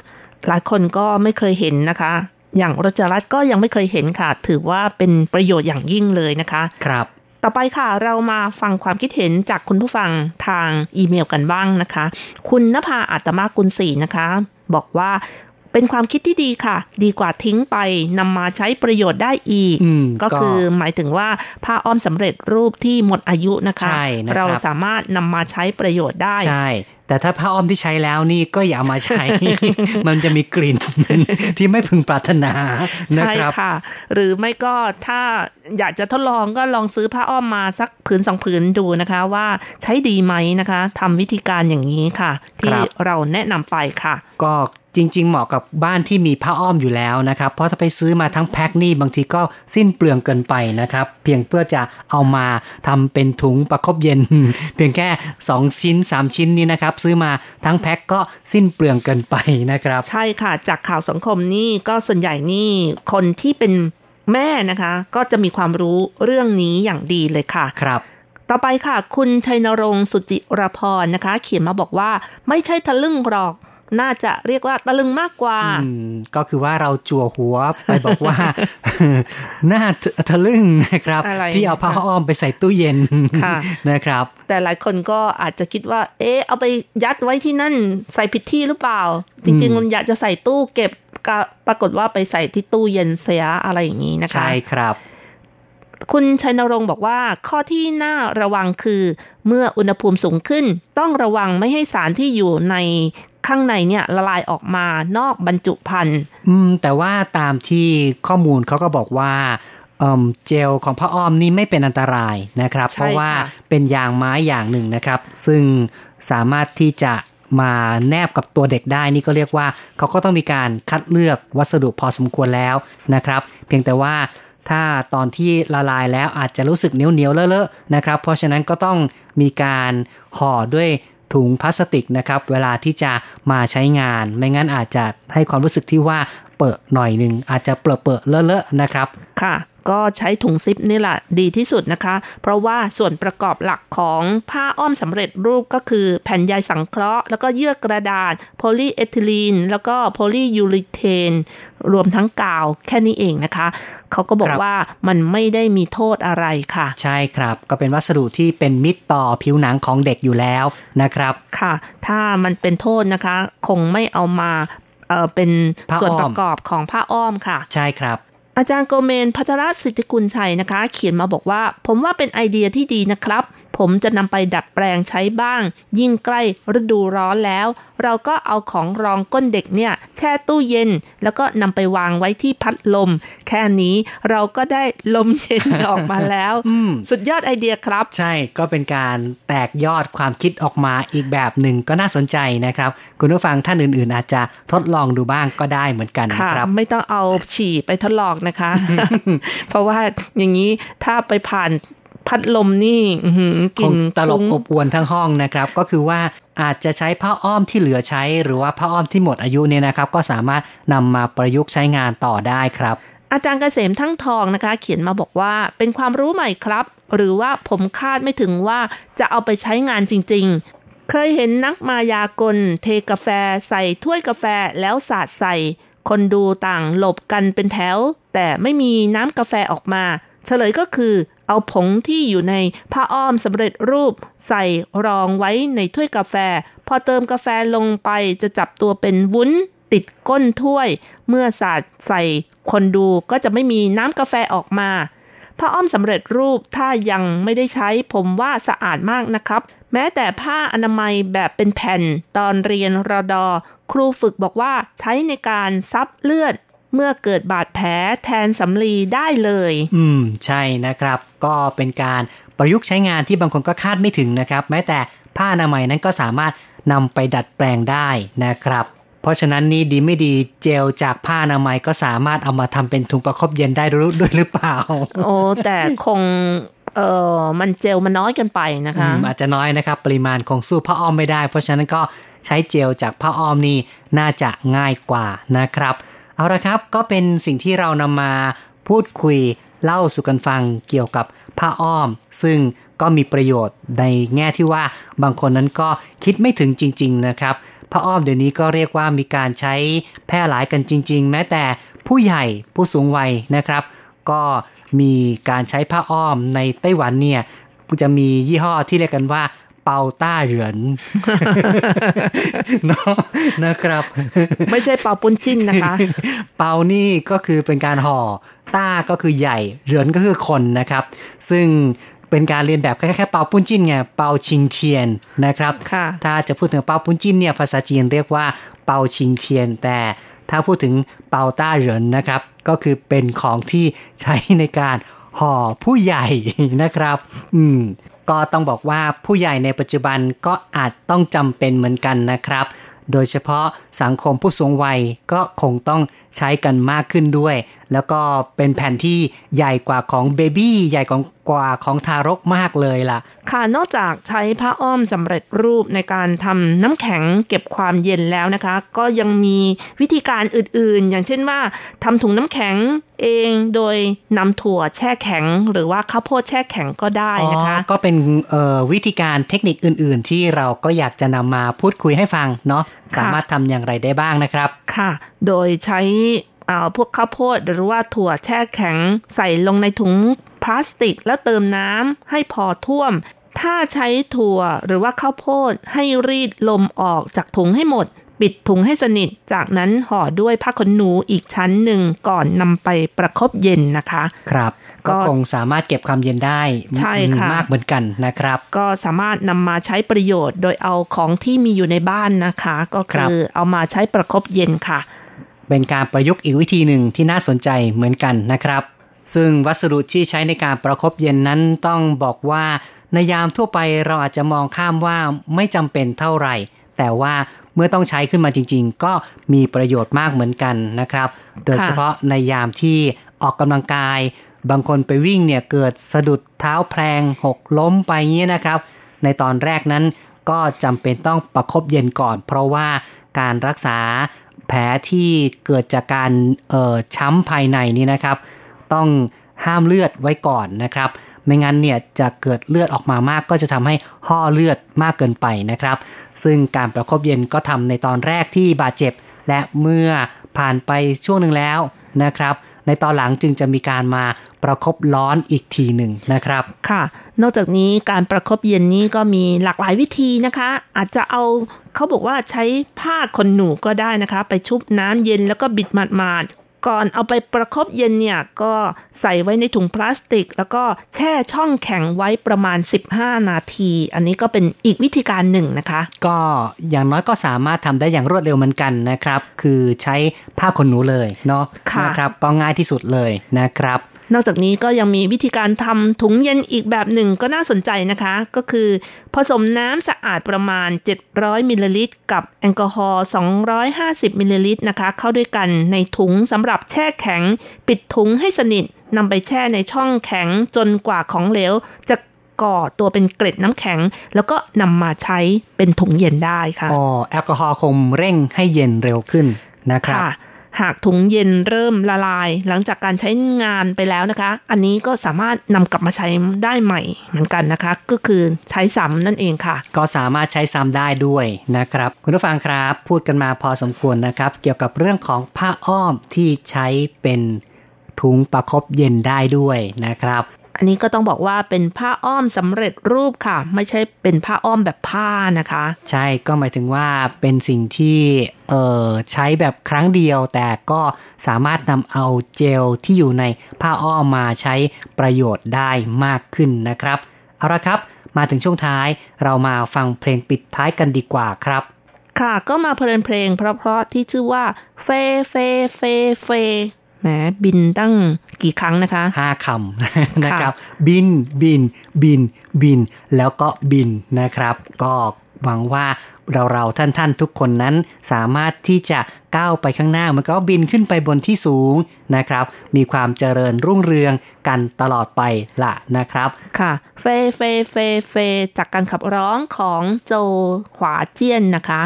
หลายคนก็ไม่เคยเห็นนะคะ อย่างรจรัตน์ก็ยังไม่เคยเห็นค่ะ ถือว่าเป็นประโยชน์อย่างยิ่งเลยนะคะ ครับ ต่อไปค่ะเรามาฟังความคิดเห็นจากคุณผู้ฟังทางอีเมลกันบ้างนะคะ คุณนภาอัตมากุลศรีนะคะ บอกว่า เป็นความคิดที่ดีค่ะ ดีกว่าทิ้งไปนำมาใช้ประโยชน์ได้อีกอืมก็ก็คือหมายถึงว่าผ้าอ้อมสำเร็จรูปที่หมดอายุนะคะใช่นะครับเราสามารถนำมาใช้ประโยชน์ได้ใช่ แต่ถ้าผ้าอ้อมที่ใช้แล้วนี่ก็อย่าเอามาใช้ มันจะมีกลิ่นที่ไม่พึงปรารถนานะใช่ครับค่ะ หรือไม่ก็ถ้าอยากจะทดลองก็ลองซื้อผ้าอ้อมมาสักผืนสองผืนดูนะคะ ว่าใช้ดีไหมนะคะทำวิธีการอย่างนี้ค่ะ ที่ครับเราแนะนำไปค่ะ ก็จริง ๆ เหมาะกับบ้านที่มีผ้าอ้อมอยู่แล้วนะครับ เพราะถ้าไปซื้อมาทั้งแพ็คนี่บางทีก็สิ้นเปลืองเกินไปนะครับ เพียงเพื่อจะเอามาทำเป็นถุงประคบเย็น เพียงแค่ 2 ชิ้น 3 ชิ้นนี้นะครับซื้อมาทั้งแพ็คก็สิ้นเปลืองเกินไปนะครับ ใช่ค่ะ จากข่าวสังคมนี่ก็ส่วนใหญ่นี่คนที่เป็นแม่นะคะ ก็จะมีความรู้เรื่องนี้อย่างดีเลยค่ะครับต่อไปค่ะ คุณชัยนรงค์สุจิรพรนะคะ เขียนมาบอกว่าไม่ใช่ทะลึ่งหรอก น่าจะเรียกว่าตะลึงมากกว่าอืมก็คือว่าเราจั่วหัวไปบอกว่าหน้าทะลึ่งนะครับอะไรที่เอาผ้าอ้อมไปใส่ตู้เย็นค่ะนะครับ แต่หลายคนก็อาจจะคิดว่า เอ๊ะเอาไปยัดไว้ที่นั่นใส่ผิดที่หรือเปล่า จริงอืมๆมันอยากจะใส่ตู้เก็บก็ปรากฏว่าไปใส่ที่ตู้เย็นเสียอะไรอย่างนี้นะคะ ใช่ครับ คุณชัยนรงค์บอกว่าข้อที่น่าระวังคือ เมื่ออุณหภูมิสูงขึ้น ต้องระวังไม่ให้สารที่อยู่ในข้างในเนี่ยละลายออกมานอกบรรจุภัณฑ์อืมแต่ว่าตามที่ข้อมูลเขาก็บอกว่าเอิ่มเจลของผ้าอ้อมนี่ไม่เป็นอันตรายนะครับใช่เพราะว่าค่ะเป็นยางไม้อย่างหนึ่งนะครับ ซึ่งสามารถที่จะมาแนบกับตัวเด็กได้นี่ก็เรียกว่าเขาก็ต้องมีการคัดเลือกวัสดุพอสมควรแล้วนะครับ เพียงแต่ว่าถ้าตอนที่ละลายแล้วอาจจะรู้สึกเหนียวเหนียวๆเลอะๆนะครับ เพราะฉะนั้นก็ต้องมีการห่อด้วย ถุงพลาสติกนะครับ เวลาที่จะมาใช้งาน ไม่งั้นอาจจะให้ความรู้สึกที่ว่าเปิดหน่อยหนึ่งอาจจะเปรอะเปรอะๆเลอะๆนะครับ ค่ะ ก็ใช้ถุงซิปนี่แหละดีที่สุดนะคะ เพราะว่าส่วนประกอบหลักของผ้าอ้อมสำเร็จรูปก็คือแผ่นใยสังเคราะห์ แล้วก็เยื่อกระดาษ โพลีเอทิลีน แล้วก็โพลียูริเทน รวมทั้งกาวแค่นี้เองนะคะ เขาก็บอกครับว่ามันไม่ได้มีโทษอะไรค่ะ ใช่ครับ ก็เป็นวัสดุที่เป็นมิตรต่อผิวหนังของเด็กอยู่แล้วนะครับ ค่ะ ถ้ามันเป็นโทษนะคะ คงไม่เอามาเอ่อเป็นผ้าอ้อมส่วนประกอบของผ้าอ้อมค่ะ ใช่ครับ อาจารย์โกเมนพัทรสิทธิกุลชัยนะคะ เขียนมาบอกว่า ผมว่าเป็นไอเดียที่ดีนะครับ ผมจะนำไปดัดแปลงใช้บ้าง ยิ่งใกล้ฤดูร้อนแล้ว เราก็เอาของรองก้นเด็กเนี่ย แช่ตู้เย็น แล้วก็นำไปวางไว้ที่พัดลม แค่นี้เราก็ได้ลมเย็นออกมาแล้ว สุดยอดไอเดียครับ ใช่ก็เป็นการแตกยอดความคิดออกมาอีกแบบหนึ่งก็น่าสนใจนะครับ คุณผู้ฟังท่านอื่น ๆ อาจจะทดลองดูบ้างก็ได้เหมือนกันค่ะนะครับไม่ต้องเอาฉี่ไปทดลองนะคะ เพราะว่าอย่างนี้ถ้าไปผ่าน พัดลมนี่อื้อหือคกลิ่งนตลบคลุ้งอบอวนทั้งห้องนะครับ ก็คือว่าอาจจะใช้ผ้าอ้อมที่เหลือใช้ หรือว่าผ้าอ้อมที่หมดอายุเนี่ยนะครับ ก็สามารถนำมาประยุกต์ใช้งานต่อได้ครับ อาจารย์เกษมทั้งทองนะคะ เขียนมาบอกว่าเป็นความรู้ใหม่ครับ หรือว่าผมคาดไม่ถึงว่าจะเอาไปใช้งานจริงๆ เคยเห็นนักมายากล เทกาแฟใส่ถ้วยกาแฟแล้วสาดใส่ คนดูต่างหลบกันเป็นแถว แต่ไม่มีน้ำกาแฟออกมา เฉลยก็คือ เอาผงที่อยู่ในผ้าอ้อมสำเร็จรูป ใส่รองไว้ในถ้วยกาแฟ พอเติมกาแฟลงไปจะจับตัวเป็นวุ้นติดก้นถ้วย เมื่อสาดใส่คนดูก็จะไม่มีน้ำกาแฟออกมาผ้าอ้อมสำเร็จรูปถ้ายังไม่ได้ใช้ผมว่าสะอาดมากนะครับ แม้แต่ผ้าอนามัยแบบเป็นแผ่นตอนเรียนรอดอ ครูฝึกบอกว่าใช้ในการซับเลือด เมื่อเกิดบาดแผลแทนสำลีได้เลย อืม ใช่นะครับ ก็เป็นการประยุกต์ใช้งานที่บางคนก็คาดไม่ถึงนะครับ แม้แต่ผ้าอนามัยนั้นก็สามารถนำไปดัดแปลงได้นะครับ เพราะฉะนั้นนี่ดีไม่ดีเจลจากผ้าอนามัยก็สามารถเอามาทำเป็นถุงประคบเย็นได้รู้ด้วยหรือเปล่า โอ้แต่คงเออมันเจลมันน้อยเกินไปนะคะอืมอาจจะน้อยนะครับ ปริมาณคงสู้ผ้าอ้อมไม่ได้ เพราะฉะนั้นก็ใช้เจลจากผ้าอ้อมนี่น่าจะง่ายกว่านะครับ เอาละครับก็เป็นสิ่งที่เรานำมาพูดคุยเล่าสู่กันฟังเกี่ยวกับผ้าอ้อม ซึ่งก็มีประโยชน์ในแง่ที่ว่าบางคนนั้นก็คิดไม่ถึงจริง ๆ นะครับผ้าอ้อมเดี๋ยวนี้ก็เรียกว่ามีการใช้แพร่หลายกันจริง ๆ แม้แต่ผู้ใหญ่ผู้สูงวัยนะครับ ก็มีการใช้ผ้าอ้อมในไต้หวันเนี่ยจะมียี่ห้อที่เรียกกันว่า เปาต้าเหรินเนาะนะครับ ไม่ใช่เป่าปุ้นจิ้นนะคะ เปานี่ก็คือเป็นการห่อต้าก็คือใหญ่เหรินก็คือคนนะครับ ซึ่งเป็นการเรียนแบบแค่แค่เปาปุ้นจิ้นไงเปาชิงเทียนนะครับค่ะถ้าจะพูดถึงเปาปุ้นจิ้นเนี่ยภาษาจีนเรียกว่าเปาชิงเทียน แต่ถ้าพูดถึงเปาต้าเหรินนะครับ ก็คือเป็นของที่ใช้ในการห่อผู้ใหญ่นะครับ อืม ก็ต้องบอกว่าผู้ใหญ่ในปัจจุบันก็อาจต้องจำเป็นเหมือนกันนะครับ โดยเฉพาะสังคมผู้สูงวัยก็คงต้องใช้กันมากขึ้นด้วยแล้วก็เป็นแผ่นที่ใหญ่กว่าของเบบี้ใหญ่กว่าของทารกมากเลยล่ะ ค่ะนอกจากใช้ผ้าอ้อมสำเร็จรูปในการทำน้ำแข็งเก็บความเย็นแล้วนะคะ ก็ยังมีวิธีการอื่นๆ อย่างเช่นว่าทำถุงน้ำแข็งเองโดยนำถั่วแช่แข็ง หรือว่าข้าวโพดแช่แข็งก็ได้นะคะอ๋อก็เป็นเอ่อวิธีการเทคนิคอื่น ๆ ที่เราก็อยากจะนำมาพูดคุยให้ฟังเนาะค่ะสามารถทำอย่างไรได้บ้างนะครับ ค่ะ โดยใช้เอ่อ พวกข้าวโพดหรือว่าถั่วแช่แข็ง ใส่ลงในถุงพลาสติกแล้วเติมน้ำให้พอท่วม ถ้าใช้ถั่วหรือว่าข้าวโพดให้รีดลมออกจากถุงให้หมด ปิดถุงให้สนิท จากนั้นห่อด้วยผ้าขนหนูอีกชั้นหนึ่งก่อนนำไปประคบเย็นนะคะ ครับก็ก็คงสามารถเก็บความเย็นได้ใช่ค่ะมากเหมือนกันนะครับ ก็สามารถนำมาใช้ประโยชน์ โดยเอาของที่มีอยู่ในบ้านนะคะ ก็ครับคือเอามาใช้ประคบเย็นค่ะ เป็นการประยุกต์อีกวิธีหนึ่งที่น่าสนใจเหมือนกันนะครับ ซึ่งวัสดุที่ใช้ในการประคบเย็นนั้นต้องบอกว่าในยามทั่วไปเราอาจจะมองข้ามว่าไม่จำเป็นเท่าไหร่ แต่ว่าเมื่อต้องใช้ขึ้นมาจริง ๆ ก็มีประโยชน์มากเหมือนกันนะครับ โดยเฉพาะในยามที่ออกกำลังกาย บางคนไปวิ่งเนี่ยเกิดสะดุดเท้าแพลงหกล้มไปเงี้ยนะครับ ในตอนแรกนั้นก็จำเป็นต้องประคบเย็นก่อน เพราะว่าการรักษา แผลที่เกิดจากการเอ่อช้ำภายในนี่นะครับ ต้องห้ามเลือดไว้ก่อนนะครับ ไม่งั้นเนี่ยจะเกิดเลือดออกมามาก ก็จะทำให้ห่อเลือดมากเกินไปนะครับ ซึ่งการประคบเย็นก็ทำในตอนแรกที่บาดเจ็บ และเมื่อผ่านไปช่วงหนึ่งแล้วนะครับ ในตอนหลังจึงจะมีการมาประคบร้อนอีกทีหนึ่งนะครับ ค่ะ นอกจากนี้การประคบเย็นนี้ก็มีหลากหลายวิธีนะคะ อาจจะเอา เขาบอกว่าใช้ผ้าขนหนูก็ได้นะคะ ไปชุบน้ำเย็นแล้วก็บิดหมาดๆ ก่อนเอาไปประคบเย็นเนี่ยก็ใส่ไว้ในถุงพลาสติก แล้วก็แช่ช่องแข็งไว้ประมาณ 15 นาที อันนี้ก็เป็นอีกวิธีการหนึ่งนะคะ ก็อย่างน้อยก็สามารถทำได้อย่างรวดเร็วเหมือนกันนะครับ คือใช้ผ้าขนหนูเลยเนาะค่ะนะครับก็ง่ายที่สุดเลยนะครับ นอกจากนี้ก็ยังมีวิธีการทำถุงเย็นอีกแบบหนึ่งก็น่าสนใจนะคะ ก็คือผสมน้ำสะอาดประมาณ 700มิลลิลิตร กับแอลกอฮอล์250มิลลิลิตรนะคะ เข้าด้วยกันในถุงสำหรับแช่แข็ง ปิดถุงให้สนิทนำไปแช่ในช่องแข็งจนกว่าของเหลว จะก่อตัวเป็นเกล็ดน้ำแข็ง แล้วก็นำมาใช้เป็นถุงเย็นได้ค่ะอ๋อแอลกอฮอล์คงเร่งให้เย็นเร็วขึ้นนะครับค่ะ หากถุงเย็นเริ่มละลาย หลังจากการใช้งานไปแล้วนะคะ อันนี้ก็สามารถนำกลับมาใช้ได้ใหม่เหมือนกันนะคะ ก็คือใช้ซ้ำนั่นเองค่ะ ก็สามารถใช้ซ้ำได้ด้วยนะครับ คุณผู้ฟังครับ พูดกันมาพอสมควรนะครับ เกี่ยวกับเรื่องของผ้าอ้อมที่ใช้เป็นถุงประคบเย็นได้ด้วยนะครับ อันนี้ก็ต้องบอกว่าเป็นผ้าอ้อมสำเร็จรูปค่ะ ไม่ใช่เป็นผ้าอ้อมแบบผ้านะคะ ใช่ก็หมายถึงว่าเป็นสิ่งที่เอ่อใช้แบบครั้งเดียว แต่ก็สามารถนำเอาเจลที่อยู่ในผ้าอ้อมมาใช้ประโยชน์ได้มากขึ้นนะครับเอาละครับมาถึงช่วงท้ายเรามาฟังเพลงปิดท้ายกันดีกว่าครับ ค่ะก็มาเพลินเพลงเพราะๆที่ชื่อว่า飛飛飛飛 แหมบินตั้งกี่ครั้งนะคะห้าคำนะครับ บินบิน บิน บิน แล้วก็บินนะครับ ก็หวังว่าเราเราๆท่านท่านๆทุกคนนั้นสามารถที่จะก้าวไปข้างหน้ามันก็บินขึ้นไปบนที่สูงนะครับ มีความเจริญรุ่งเรืองกันตลอดไปละนะครับ ค่ะ 飛เฟเฟเฟจากการขับร้องของโจขวาเจี้ยนนะคะ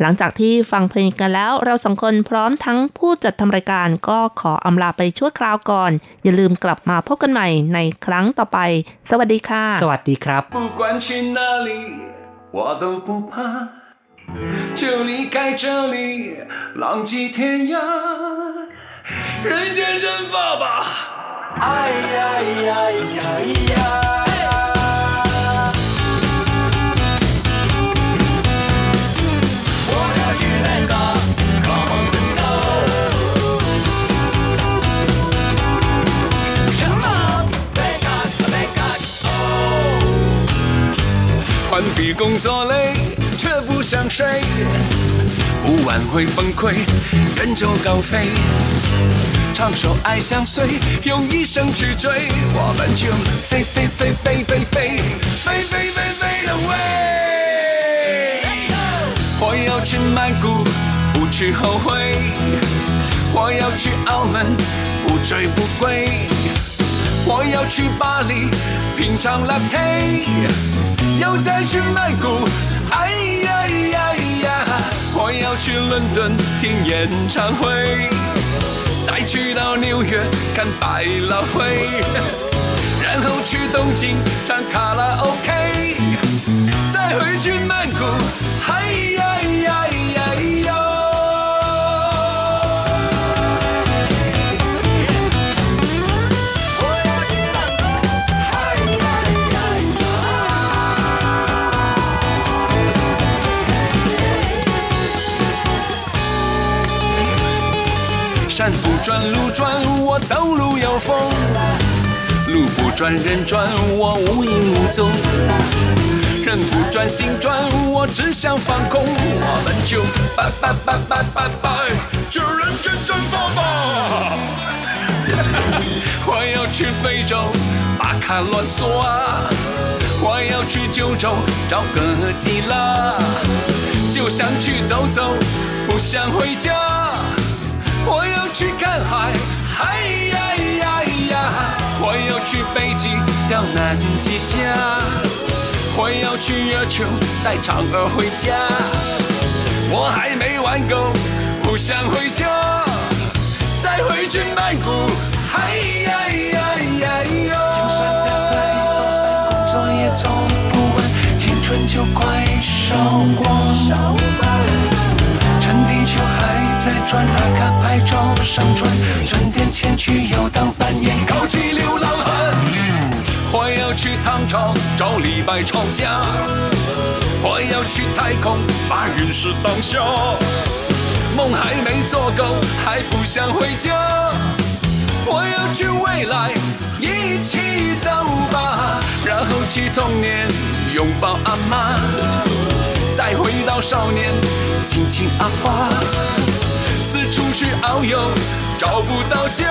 หลังจากที่ฟังเพลงกันแล้ว เราสองคนพร้อมทั้งผู้จัดทำรายการก็ขออำลาไปชั่วคราวก่อน อย่าลืมกลับมาพบกันใหม่ในครั้งต่อไป สวัสดีค่ะ สวัสดีครับ不管去哪里我都不怕就离开这里浪迹天涯人间蒸发吧哎呀呀呀呀比工作累，却不想睡，不晚会崩溃，人就高飞。唱首爱相随，用一生去追，我们就飞飞飞飞飞飞飞飞飞飞 away。我要去曼谷，不去后悔；我要去澳门，不醉不归；我要去巴黎，品尝 latte，又再去曼谷，哎呀呀呀！我要去伦敦听演唱会，再去到纽约看百老汇，然后去东京唱卡拉 OK。再回去曼谷，嗨呀呀转路转，我走路有风；路不转人转，我无影无踪。人不转心转，我只想放空。我们就拜拜拜拜拜拜，就人间蒸发吧。我要去非洲巴卡乱索啊，我要去九州找个基拉，就想去走走，不想回家。去看海，哎呀呀呀！我要去北极钓南极下。我要去月球带嫦娥回家，我还没玩够，不想回家，再回去曼谷，嗨呀呀呀哟！就算加再多的工作也做不完，青春就快烧光。地球还在转，打卡拍照上传，存点钱去游荡扮演，高级流浪汉。我要去唐朝找李白吵架，我要去太空把陨石当笑，梦还没做够，还不想回家。我要去未来，一起走吧，然后去童年拥抱阿妈，再回到少年亲亲阿花，四处去遨游，找不到家。